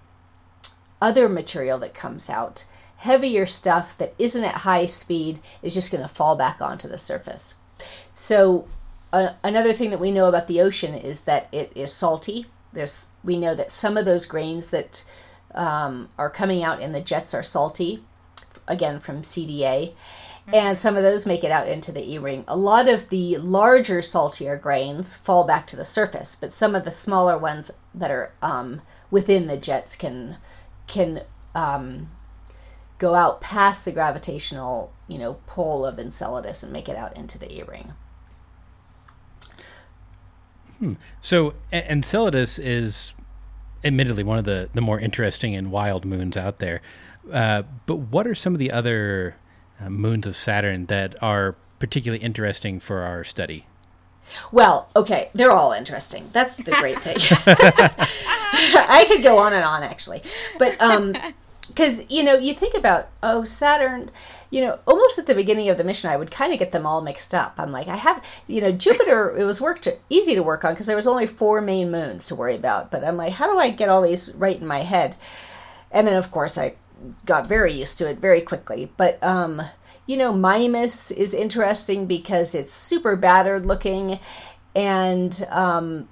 other material that comes out, heavier stuff that isn't at high speed, is just going to fall back onto the surface. So another thing that we know about the ocean is that it is salty. There's we know that some of those grains that um, are coming out in the jets are salty, again from CDA, mm-hmm. and some of those make it out into the E-ring. A lot of the larger saltier grains fall back to the surface, but some of the smaller ones that are um, within the jets can can um, go out past the gravitational you know pole of Enceladus and make it out into the E-ring. Hmm. So Enceladus is admittedly one of the, the more interesting and wild moons out there. Uh, but what are some of the other uh, moons of Saturn that are particularly interesting for our study? Well, okay, they're all interesting. That's the great thing. [LAUGHS] I could go on and on actually, but um, [LAUGHS] because you know you think about oh saturn you know almost at the beginning of the mission i would kind of get them all mixed up. I'm like i have you know jupiter [LAUGHS] it was work to, easy to work on because there was only four main moons to worry about. But i'm like how do i get all these right in my head? And then of course i got very used to it very quickly. But um you know mimas is interesting because it's super battered looking and um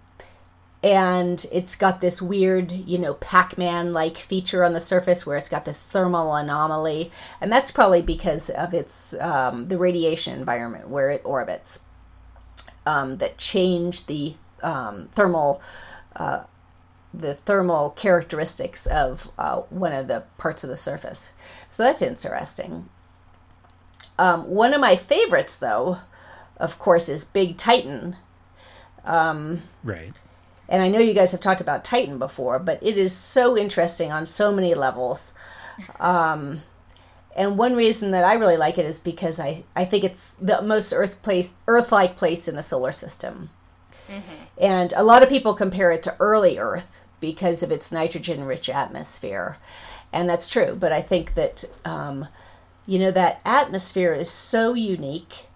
and it's got this weird, you know, Pac Man like feature on the surface where it's got this thermal anomaly, and that's probably because of its um, the radiation environment where it orbits um, that change the um, thermal. Uh, the thermal characteristics of uh, one of the parts of the surface. So that's interesting. Um, one of my favorites, though, of course, is Big Titan. Um, right and I know you guys have talked about Titan before, but it is so interesting on so many levels. Um, and one reason that I really like it is because I, I think it's the most Earth place, Earth-like place in the solar system. Mm-hmm. And a lot of people compare it to early Earth because of its nitrogen-rich atmosphere, and that's true. But I think that um, you know that atmosphere is so unique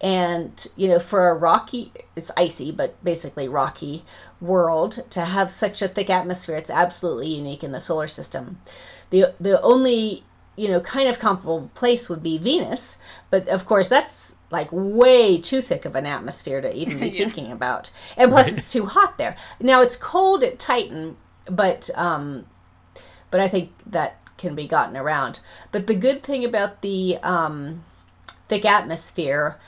and you know for a rocky it's icy but basically rocky world to have such a thick atmosphere it's absolutely unique in the solar system the the only you know kind of comparable place would be venus but of course that's like way too thick of an atmosphere to even be [LAUGHS] yeah. thinking about and plus right. it's too hot there now it's cold at titan but um but i think that can be gotten around but the good thing about the um thick atmosphere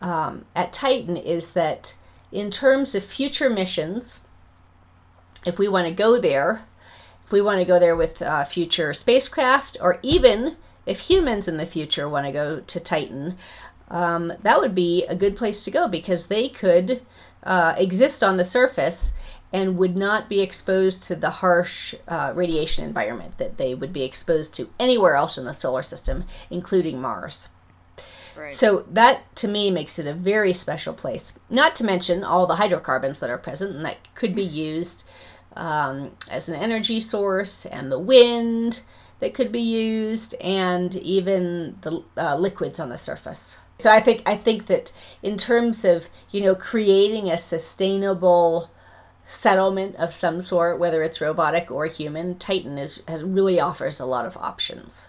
um, at Titan is that in terms of future missions if we want to go there, if we want to go there with uh, future spacecraft, or even if humans in the future want to go to Titan, um, that would be a good place to go because they could uh, exist on the surface and would not be exposed to the harsh uh, radiation environment that they would be exposed to anywhere else in the solar system, including Mars. Right. So that to me makes it a very special place. Not to mention all the hydrocarbons that are present and that could be used um, as an energy source, and the wind that could be used, and even the uh, liquids on the surface. So I think I think that in terms of you know creating a sustainable settlement of some sort, whether it's robotic or human, Titan is has really offers a lot of options.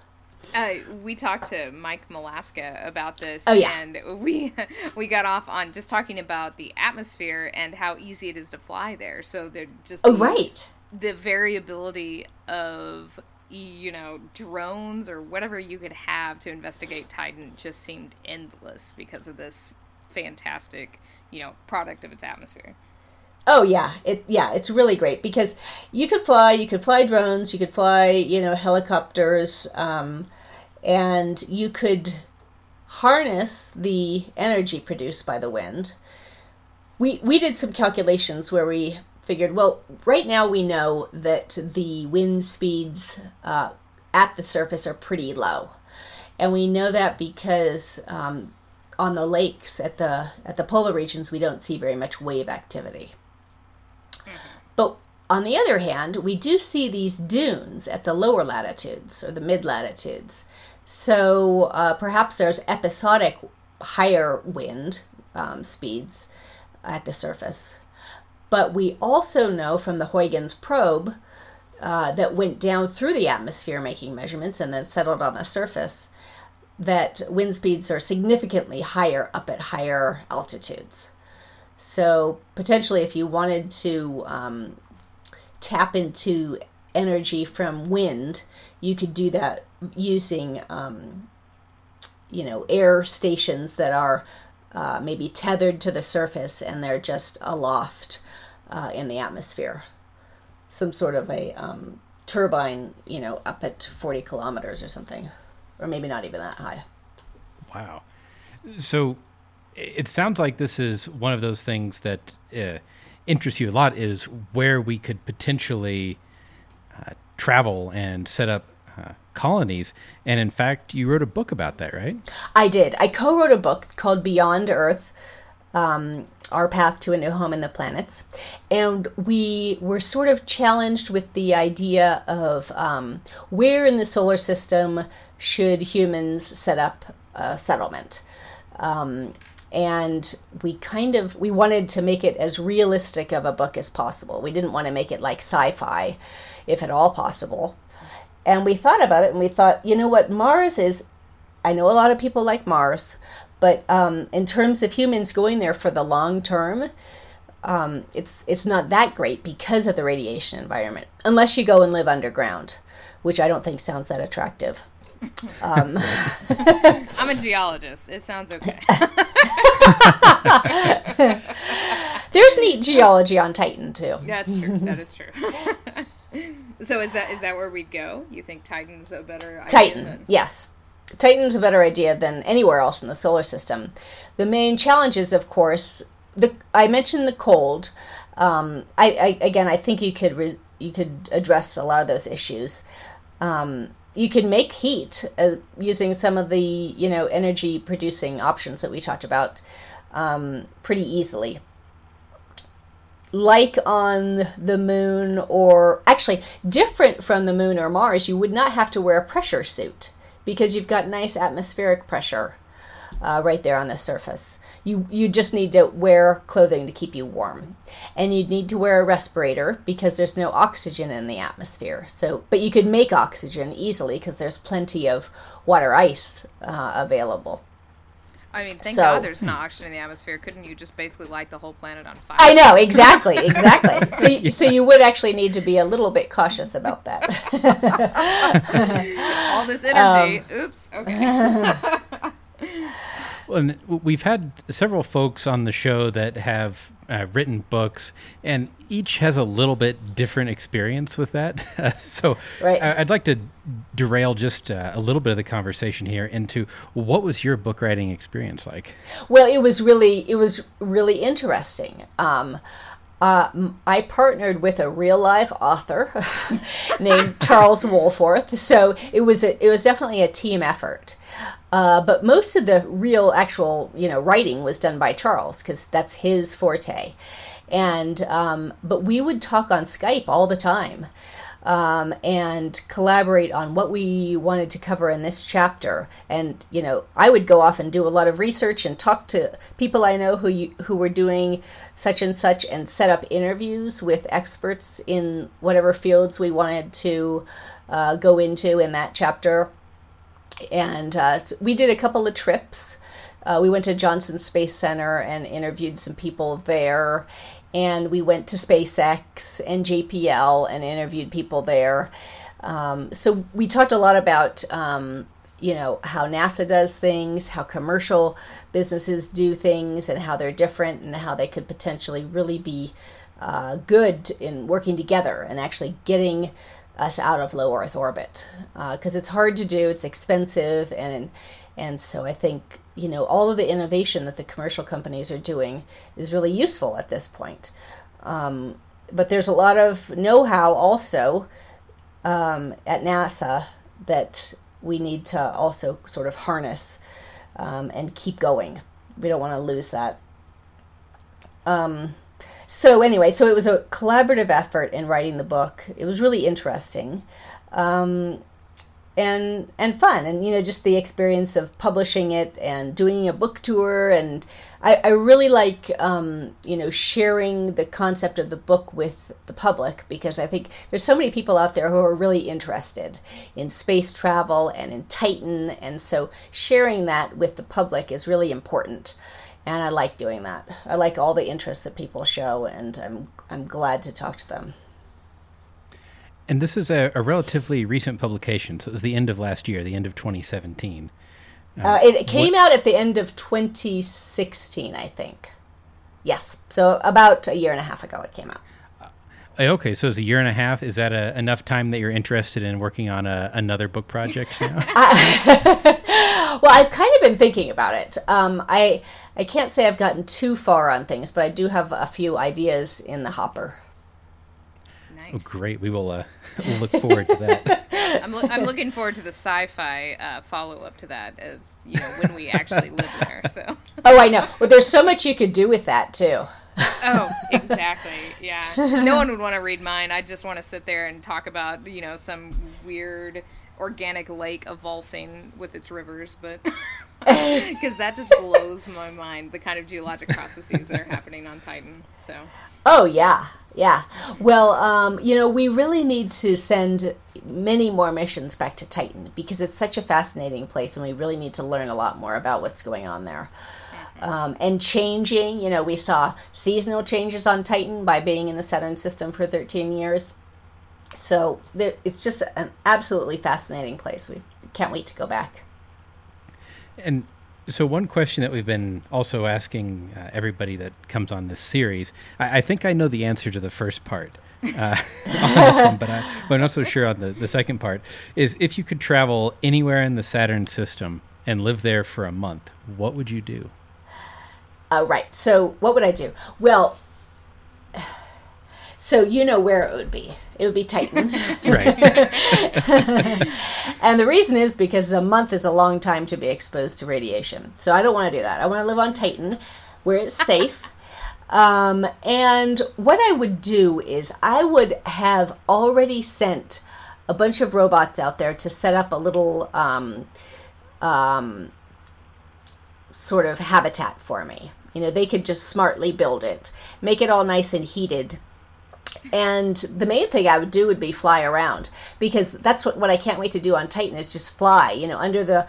Uh, we talked to Mike Malaska about this, Oh, yeah. and we [LAUGHS] we got off on just talking about the atmosphere and how easy it is to fly there. So they're just Oh the- right. the variability of you know drones or whatever you could have to investigate Titan just seemed endless because of this fantastic you know product of its atmosphere. Oh yeah, it yeah, it's really great because you could fly, you could fly drones, you could fly, you know, helicopters, um, and you could harness the energy produced by the wind. We we did some calculations where we figured, well, right now we know that the wind speeds uh, at the surface are pretty low, and we know that because um, on the lakes at the at the polar regions we don't see very much wave activity. But on the other hand, we do see these dunes at the lower latitudes or the mid latitudes. So uh, perhaps there's episodic higher wind um, speeds at the surface. But we also know from the Huygens probe uh, that went down through the atmosphere making measurements and then settled on the surface that wind speeds are significantly higher up at higher altitudes. So potentially, if you wanted to um, tap into energy from wind, you could do that using, um, you know, air stations that are uh, maybe tethered to the surface and they're just aloft uh, in the atmosphere. Some sort of a um, turbine, you know, up at 40 kilometers or something, or maybe not even that high. Wow. So it sounds like this is one of those things that uh, interests you a lot is where we could potentially uh, travel and set up uh, colonies. And in fact, you wrote a book about that, right? I did. I co wrote a book called Beyond Earth um, Our Path to a New Home in the Planets. And we were sort of challenged with the idea of um, where in the solar system should humans set up a settlement. Um, and we kind of we wanted to make it as realistic of a book as possible. We didn't want to make it like sci-fi, if at all possible. And we thought about it, and we thought, you know what, Mars is I know a lot of people like Mars, but um, in terms of humans going there for the long term, um, it's it's not that great because of the radiation environment. Unless you go and live underground, which I don't think sounds that attractive. Um, [LAUGHS] I'm a geologist. It sounds okay. [LAUGHS] there's neat geology on Titan too. That's true. That is true. [LAUGHS] so is that is that where we'd go? You think Titan's a better idea Titan, than- yes. Titan's a better idea than anywhere else in the solar system. The main challenge is, of course, the I mentioned the cold. Um, I, I again, I think you could re, you could address a lot of those issues. Um, you can make heat uh, using some of the you know energy producing options that we talked about um, pretty easily like on the moon or actually different from the moon or Mars, you would not have to wear a pressure suit because you've got nice atmospheric pressure uh, right there on the surface. You you just need to wear clothing to keep you warm, and you'd need to wear a respirator because there's no oxygen in the atmosphere. So, but you could make oxygen easily because there's plenty of water ice uh, available. I mean, thank So- God there's not oxygen in the atmosphere. Couldn't you just basically light the whole planet on fire? I know exactly, [LAUGHS] exactly. So, [LAUGHS] you, so you would actually need to be a little bit cautious about that. [LAUGHS] All this energy. Um, Oops. Okay. Well, we've had several folks on the show that have uh, written books, and each has a little bit different experience with that. [LAUGHS] so right. I- would like to derail just uh, a little bit of the conversation here into what was your book writing experience like? Well, it was really it was really interesting. Um, uh, I partnered with a real life author [LAUGHS] named Charles Wohlforth, so it was a, it was definitely a team effort. Uh, but most of the real actual you know writing was done by Charles because that's his forte, and um, but we would talk on Skype all the time um, and collaborate on what we wanted to cover in this chapter. And you know, I would go off and do a lot of research and talk to people I know who you, who were doing such and such, and set up interviews with experts in whatever fields we wanted to uh, go into in that chapter. And uh, we did a couple of trips. Uh, we went to Johnson Space Center and interviewed some people there and we went to SpaceX and JPL and interviewed people there. Um, so we talked a lot about um, you know how NASA does things, how commercial businesses do things, and how they're different, and how they could potentially really be uh, good in working together and actually getting us out of low Earth orbit because uh, it's hard to do, it's expensive, and and so I think you know all of the innovation that the commercial companies are doing is really useful at this point. Um, but there's a lot of know-how also um, at NASA that we need to also sort of harness um, and keep going. We don't want to lose that. Um, so anyway, so it was a collaborative effort in writing the book. It was really interesting. Um, and and fun and you know just the experience of publishing it and doing a book tour and I, I really like um, you know sharing the concept of the book with the public because I think there's so many people out there who are really interested in space travel and in Titan and so sharing that with the public is really important and I like doing that. I like all the interest that people show and I'm I'm glad to talk to them. And this is a, a, relatively recent publication, so it was the end of last year, the end of 2017. Uh, uh, it came what, out at the end of 2016, I think. Yes, so about a year and a half ago it came out. Uh, okay, so it's a year and a half. Is that a, enough time that you're interested in working on a, another book project now? [LAUGHS] [LAUGHS] well, I've kind of been thinking about it. Um, I I can't say I've gotten too far on things, but I do have a few ideas in the hopper. Nice. Oh, great! We will uh, we'll [LAUGHS] look forward to that. I'm, lo- I'm looking forward to the sci-fi uh, follow-up to that, as you know, when we actually live there. So. Oh, I know. Well, there's so much you could do with that too. Oh, [LAUGHS] exactly. Yeah. No one would want to read mine. I just want to sit there and talk about, you know, some weird organic lake of avulsing with its rivers, but [LAUGHS] [LAUGHS] because that just blows my mind the kind of geologic processes that are happening on Titan. So. Oh yeah, yeah. Well, um, you know, we really need to send many more missions back to Titan because it's such a fascinating place, and we really need to learn a lot more about what's going on there. Um, and changing, you know, we saw seasonal changes on Titan by being in the Saturn system for 13 years. So there, it's just an absolutely fascinating place. We can't wait to go back. And so, one question that we've been also asking uh, everybody that comes on this series, I, I, think I know the answer to the first part uh, [LAUGHS] one, but, I, I'm not so sure on the, the second part. Is if you could travel anywhere in the Saturn system and live there for a month, what would you do? Uh, right. So, what would I do? Well, so you know where it would be. It would be Titan. [LAUGHS] right. [LAUGHS] and the reason is because a month is a long time to be exposed to radiation. So I don't want to do that. I want to live on Titan where it's safe. [LAUGHS] um, and what I would do is I would have already sent a bunch of robots out there to set up a little um, um, sort of habitat for me. You know, they could just smartly build it, make it all nice and heated, and the main thing I would do would be fly around because that's what, what I can't wait to do on Titan is just fly, you know, under the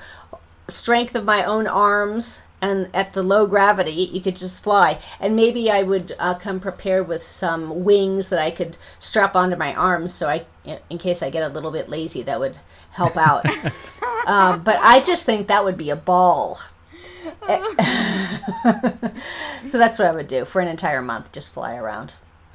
strength of my own arms and at the low gravity you could just fly. And maybe i would uh, come prepared with some wings that i could strap onto my arms so i in case i get a little bit lazy that would help out. Um, [LAUGHS] but i just think that would be a ball [LAUGHS] so that's what I would do for an entire month, just fly around. [LAUGHS]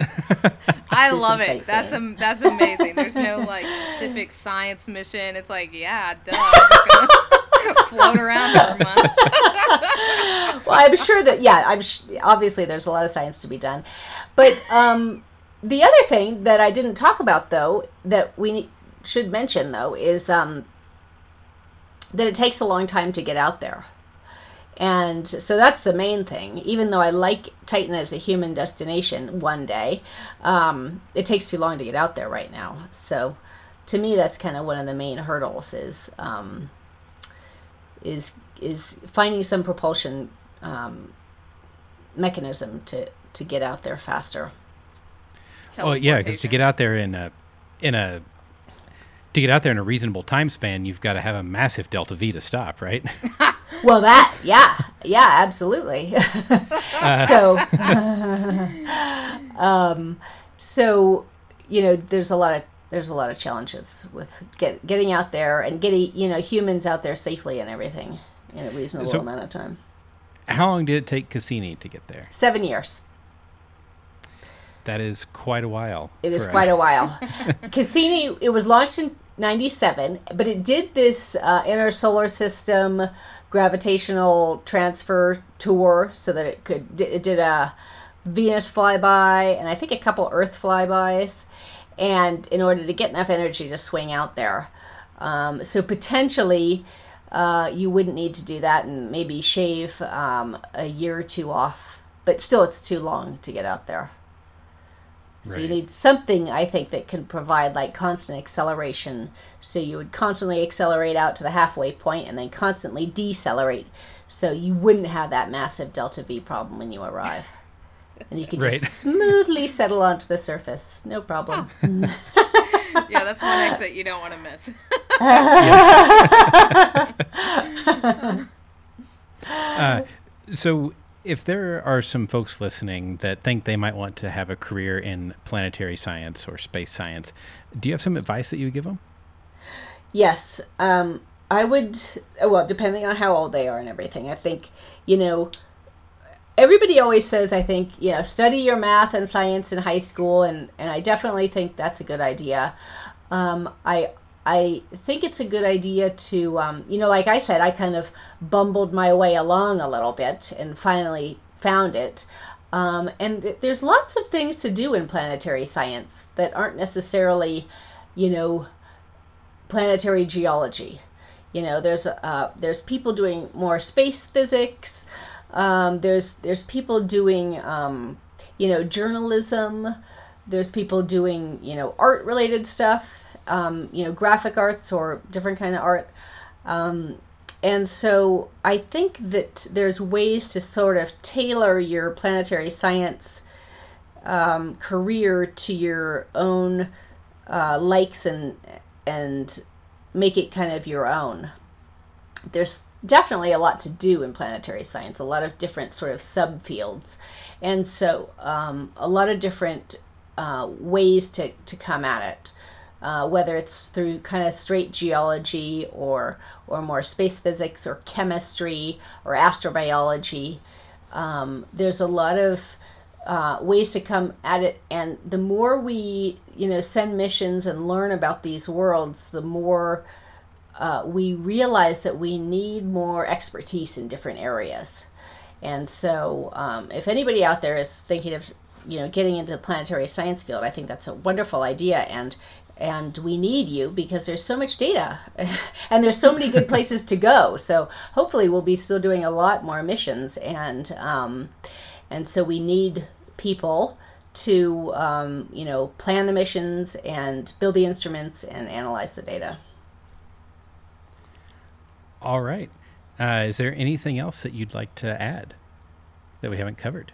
I love it. That's am- that's amazing. There's no [LAUGHS] like specific science mission. It's like, yeah, duh. I'm just gonna float around for a month. well, I'm sure that yeah, I'm sh- obviously there's a lot of science to be done, but um, the other thing that I didn't talk about though that we should mention though is um, that it takes a long time to get out there, and so that's the main thing. Even though I like Titan as a human destination one day, um, it takes too long to get out there right now. So to me, that's kind of one of the main hurdles is. Um, is is finding some propulsion um, mechanism to to get out there faster. Well, yeah, because to get out there in a in a to get out there in a reasonable time span, you've got to have a massive delta V to stop, right? [LAUGHS] [LAUGHS] Well, that yeah, yeah, absolutely. [LAUGHS] so, um, so you know, there's a lot of there's a lot of challenges with get, getting out there and getting you know humans out there safely and everything in a reasonable So- amount of time. How long did it take Cassini to get there? Seven years. That is quite a while. It is quite a while. Cassini, it was launched in 97, but it did this uh, inner solar system gravitational transfer tour so that it could, it did a Venus flyby and I think a couple Earth flybys. And in order to get enough energy to swing out there. Um, so potentially, uh, you wouldn't need to do that and maybe shave um, a year or two off. But still, it's too long to get out there. So you need something, I think, that can provide like constant acceleration. So you would constantly accelerate out to the halfway point and then constantly decelerate. So you wouldn't have that massive delta V problem when you arrive. And you could just [LAUGHS] smoothly settle onto the surface. No problem. [LAUGHS] Yeah, that's one exit you don't want to miss. [LAUGHS] Uh, so, if there are some folks listening that think they might want to have a career in planetary science or space science, do you have some advice that you would give them? Yes, um, I would. Well, depending on how old they are and everything, I think you know. Everybody always says, I think, you know, study your math and science in high school, and, and I definitely think that's a good idea. Um, I I think it's a good idea to, um, you know, like I said, I kind of bumbled my way along a little bit and finally found it. Um, and th- there's lots of things to do in planetary science that aren't necessarily, you know, planetary geology. You know, there's uh, there's people doing more space physics. Um, there's there's people doing um, you know journalism. There's people doing you know art related stuff. Um, you know, graphic arts or different kind of art. Um, and so I think that there's ways to sort of tailor your planetary science um, career to your own uh, likes and and make it kind of your own. There's definitely a lot to do in planetary science, a lot of different sort of subfields, and so um, a lot of different uh, ways to, to come at it. Uh, whether it's through kind of straight geology or or more space physics or chemistry or astrobiology, um, there's a lot of uh, ways to come at it. And the more we you know send missions and learn about these worlds the more uh, we realize that we need more expertise in different areas. And so um, if anybody out there is thinking of you know getting into the planetary science field i think that's a wonderful idea. And and we need you because there's so much data [LAUGHS] and there's so many good places to go so hopefully we'll be still doing a lot more missions and um, and so we need people to um, you know plan the missions and build the instruments and analyze the data All right. Uh, is there anything else that you'd like to add that we haven't covered?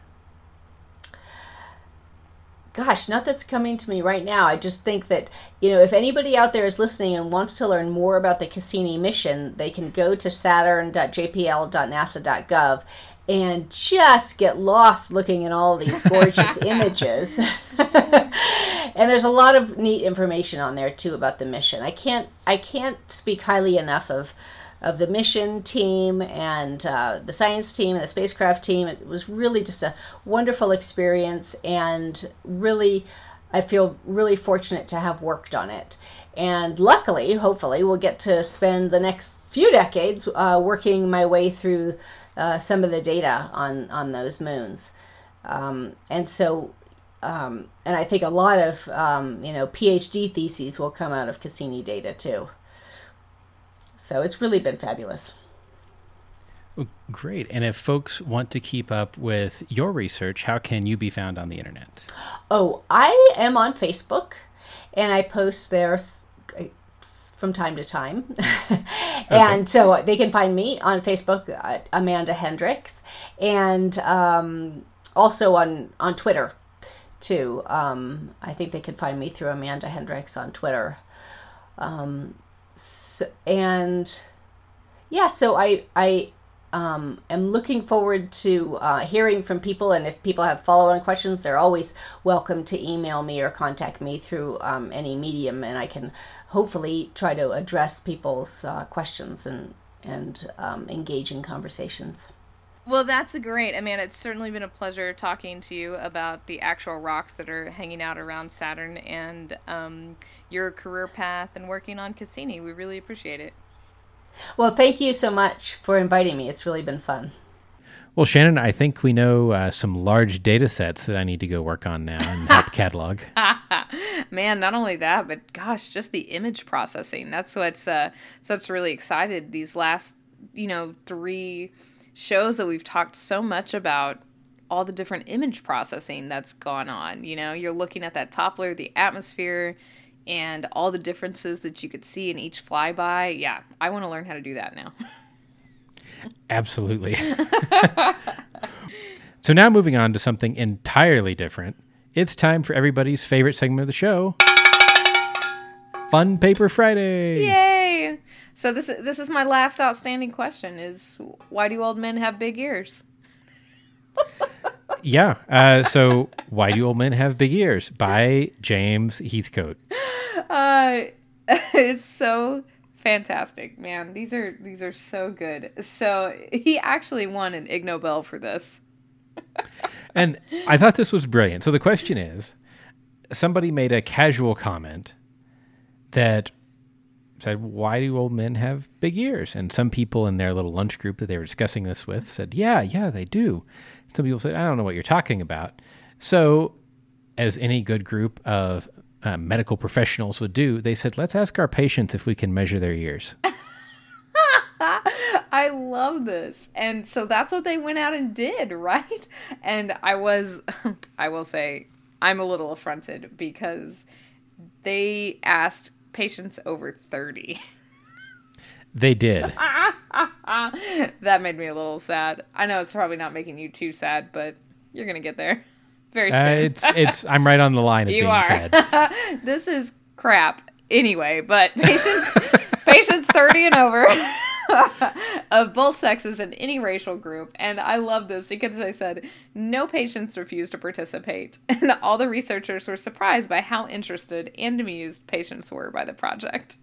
Gosh not that's coming to me right now. I just think that you know if anybody out there is listening and wants to learn more about the cassini mission they can go to saturn.jpl.nasa.gov and just get lost looking at all these gorgeous [LAUGHS] images. [LAUGHS] And there's a lot of neat information on there too about the mission. I can't i can't speak highly enough of of the mission team and uh, the science team and the spacecraft team. It was really just a wonderful experience, and really, I feel really fortunate to have worked on it. And luckily, hopefully, we'll get to spend the next few decades uh, working my way through uh, some of the data on on those moons. Um, and so um, and I think a lot of um, you know PhD theses will come out of Cassini data too. So it's really been fabulous. Oh, great. And if folks want to keep up with your research, how can you be found on the internet? Oh, I am on Facebook, and I post there from time to time. [LAUGHS] and okay. so they can find me on Facebook, uh, Amanda Hendrix, and um, also on on Twitter too. Um, I think they can find me through Amanda Hendrix on Twitter. Um, so, and yeah, so I I um, am looking forward to uh, hearing from people, and if people have follow-on questions, they're always welcome to email me or contact me through um, any medium, and I can hopefully try to address people's uh, questions and and um, engage in conversations. Well, that's great. I mean, it's certainly been a pleasure talking to you about the actual rocks that are hanging out around Saturn and um, your career path and working on Cassini. We really appreciate it. Well, thank you so much for inviting me. It's really been fun. Well, Shannon, I think we know uh, some large data sets that I need to go work on now and help [LAUGHS] catalog. [LAUGHS] Man, not only that, but gosh, just the image processing. That's what's uh, so what's really excited these last, you know, three shows that we've talked so much about all the different image processing that's gone on. You know, you're looking at that top layer, the atmosphere, and all the differences that you could see in each flyby. Yeah, I want to learn how to do that now. Absolutely. [LAUGHS] so now moving on to something entirely different. It's time for everybody's favorite segment of the show. Fun Paper Friday. Yay! So this this is my last outstanding question: is why do old men have big ears? [LAUGHS] yeah. Uh, so why do old men have big ears? By James Heathcote. [LAUGHS] Uh, [LAUGHS] it's so fantastic, man. These are these are so good. So he actually won an Ig Nobel for this. and I thought this was brilliant. So the question is, somebody made a casual comment that said, Why do old men have big ears? And some people in their little lunch group that they were discussing this with said, Yeah, yeah, they do. Some people said, I don't know what you're talking about. So, as any good group of uh, medical professionals would do, they said, Let's ask our patients if we can measure their ears. [LAUGHS] I love this. And so that's what they went out and did, [LAUGHS] right? And I was, [LAUGHS] I will say, I'm a little affronted because they asked patients over 30. They did. [LAUGHS] that made me a little sad. I know it's probably not making you too sad, but you're gonna get there very uh, soon. Uh, it's it's. I'm right on the line of [LAUGHS] you being are. sad. [LAUGHS] this is crap anyway, but patients patients 30 and over. [LAUGHS] of both sexes in any racial group. And I love this because I said no patients refused to participate. [LAUGHS] And all the researchers were surprised by how interested and amused patients were by the project.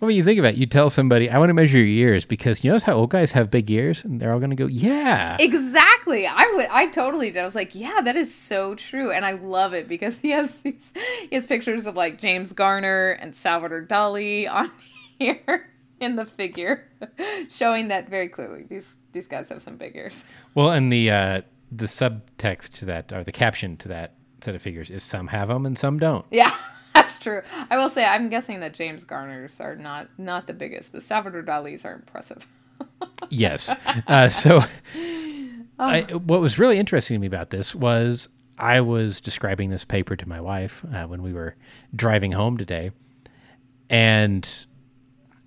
Well, when you think about it, you tell somebody, I want to measure your ears because you notice how old guys have big ears? And they're all going to go, yeah. Exactly. I would, I totally did. I was like, yeah, that is so true. And I love it because he has these, he has pictures of like James Garner and Salvador Dali on [LAUGHS] here [LAUGHS] in the figure, [LAUGHS] showing that very clearly. These these guys have some big ears. Well, and the uh, the subtext to that, or the caption to that set of figures, is some have them and some don't. [LAUGHS] Yeah, that's true. I will say, I'm guessing that James Garner's are not not the biggest, but Salvador Dali's are impressive. yes. Uh, so. I, what was really interesting to me about this was I was describing this paper to my wife uh, when we were driving home today, and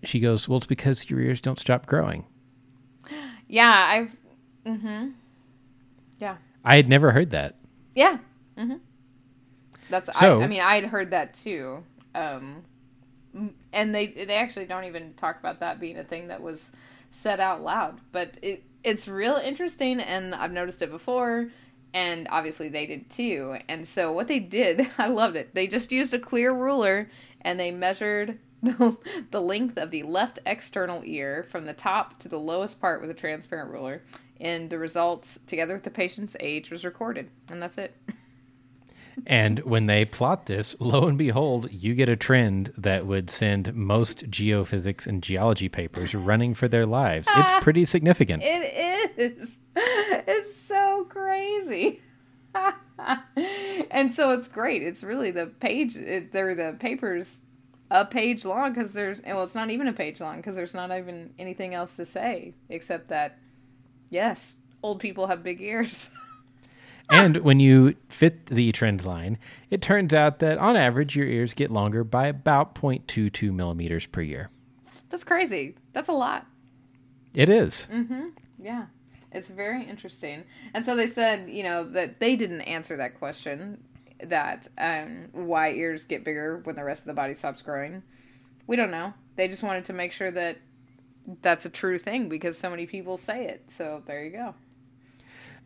she goes, "Well, it's because your ears don't stop growing." Yeah, I've. Mm-hmm. Yeah. I had never heard that. Yeah. Mm-hmm. That's. So, I, I mean, I had heard that too. Um, and they they actually don't even talk about that being a thing that was said out loud, but it it's real interesting, and I've noticed it before. And obviously they did too. And so what they did, [LAUGHS] I loved it. They just used a clear ruler and they measured the, [LAUGHS] the length of the left external ear from the top to the lowest part with a transparent ruler. And the results, together with the patient's age, was recorded. And that's it. [LAUGHS] And when they plot this, lo and behold, you get a trend that would send most geophysics and geology papers running for their lives. It's [LAUGHS] pretty significant. It is. It's so crazy. and so it's great. It's really the page, it, they're the papers a page long because there's, well, it's not even a page long because there's not even anything else to say except that, yes, old people have big ears. [LAUGHS] and when you fit the trend line, it turns out that on average, your ears get longer by about 0.22 millimeters per year. That's crazy. That's a lot. It is. Mm-hmm. Yeah. It's very interesting. And so they said, you know, that they didn't answer that question that um, why ears get bigger when the rest of the body stops growing. We don't know. They just wanted to make sure that that's a true thing because so many people say it. So there you go.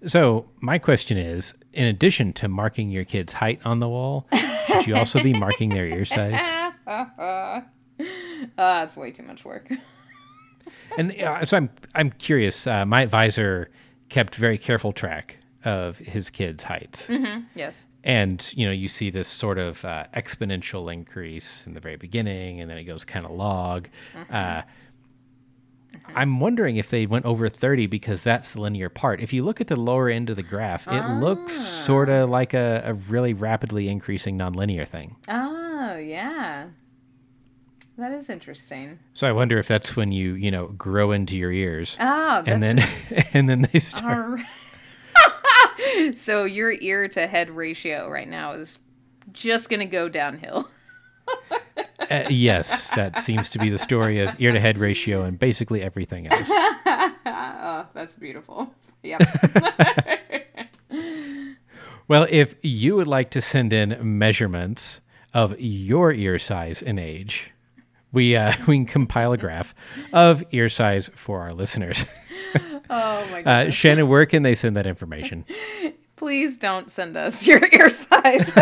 So my question is, in addition to marking your kid's height on the wall, should you also be marking their ear size? uh, [LAUGHS] that's way too much work. and uh, so I'm I'm curious. Uh, my advisor kept very careful track of his kids' heights. Mm-hmm. Yes. And you know, you see this sort of uh, exponential increase in the very beginning, and then it goes kind of log. Mm-hmm. Uh, I'm wondering if they went over 30 because that's the linear part. If you look at the lower end of the graph, it looks sort of like a, a really rapidly increasing nonlinear thing. Oh, yeah. That is interesting. So I wonder if that's when you, you know, grow into your ears. Oh, and then [LAUGHS] and then they start [LAUGHS] so your ear to head ratio right now is just going to go downhill. [LAUGHS] uh, yes, that seems to be the story of ear to head ratio and basically everything else. [LAUGHS] oh, that's beautiful. Yep. well, if you would like to send in measurements of your ear size and age, we uh, we can compile a graph of ear size for our listeners. [LAUGHS] oh my god. Uh, Shannon, where can they send that information? [LAUGHS] Please don't send us [LAUGHS] your ear size.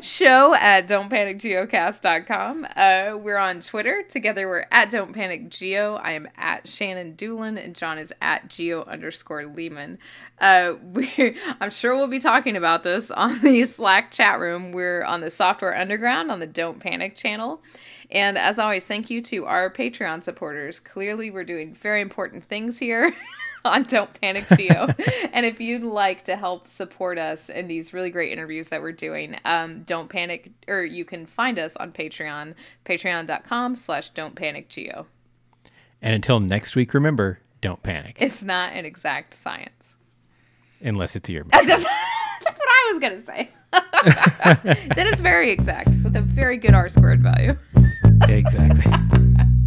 Show at don'tpanicgeocast.com. Uh, we're on Twitter. Together we're at Don't Panic Geo. I am at Shannon Dulin and John is at Geo underscore Leeman. Uh, we I'm sure we'll be talking about this on the Slack chat room. We're on the Software Underground on the Don't Panic channel. And as always, thank you to our Patreon supporters. Clearly, we're doing very important things here. On Don't Panic Geo. [LAUGHS] and if you'd like to help support us in these really great interviews that we're doing, um, Don't Panic, or you can find us on Patreon, patreon.com slash Don't Panic Geo. And until next week, remember, don't panic. It's not an exact science. Unless it's your [LAUGHS] That's, that's what I was going to say. [LAUGHS] then it's very exact with a very good R squared value. exactly.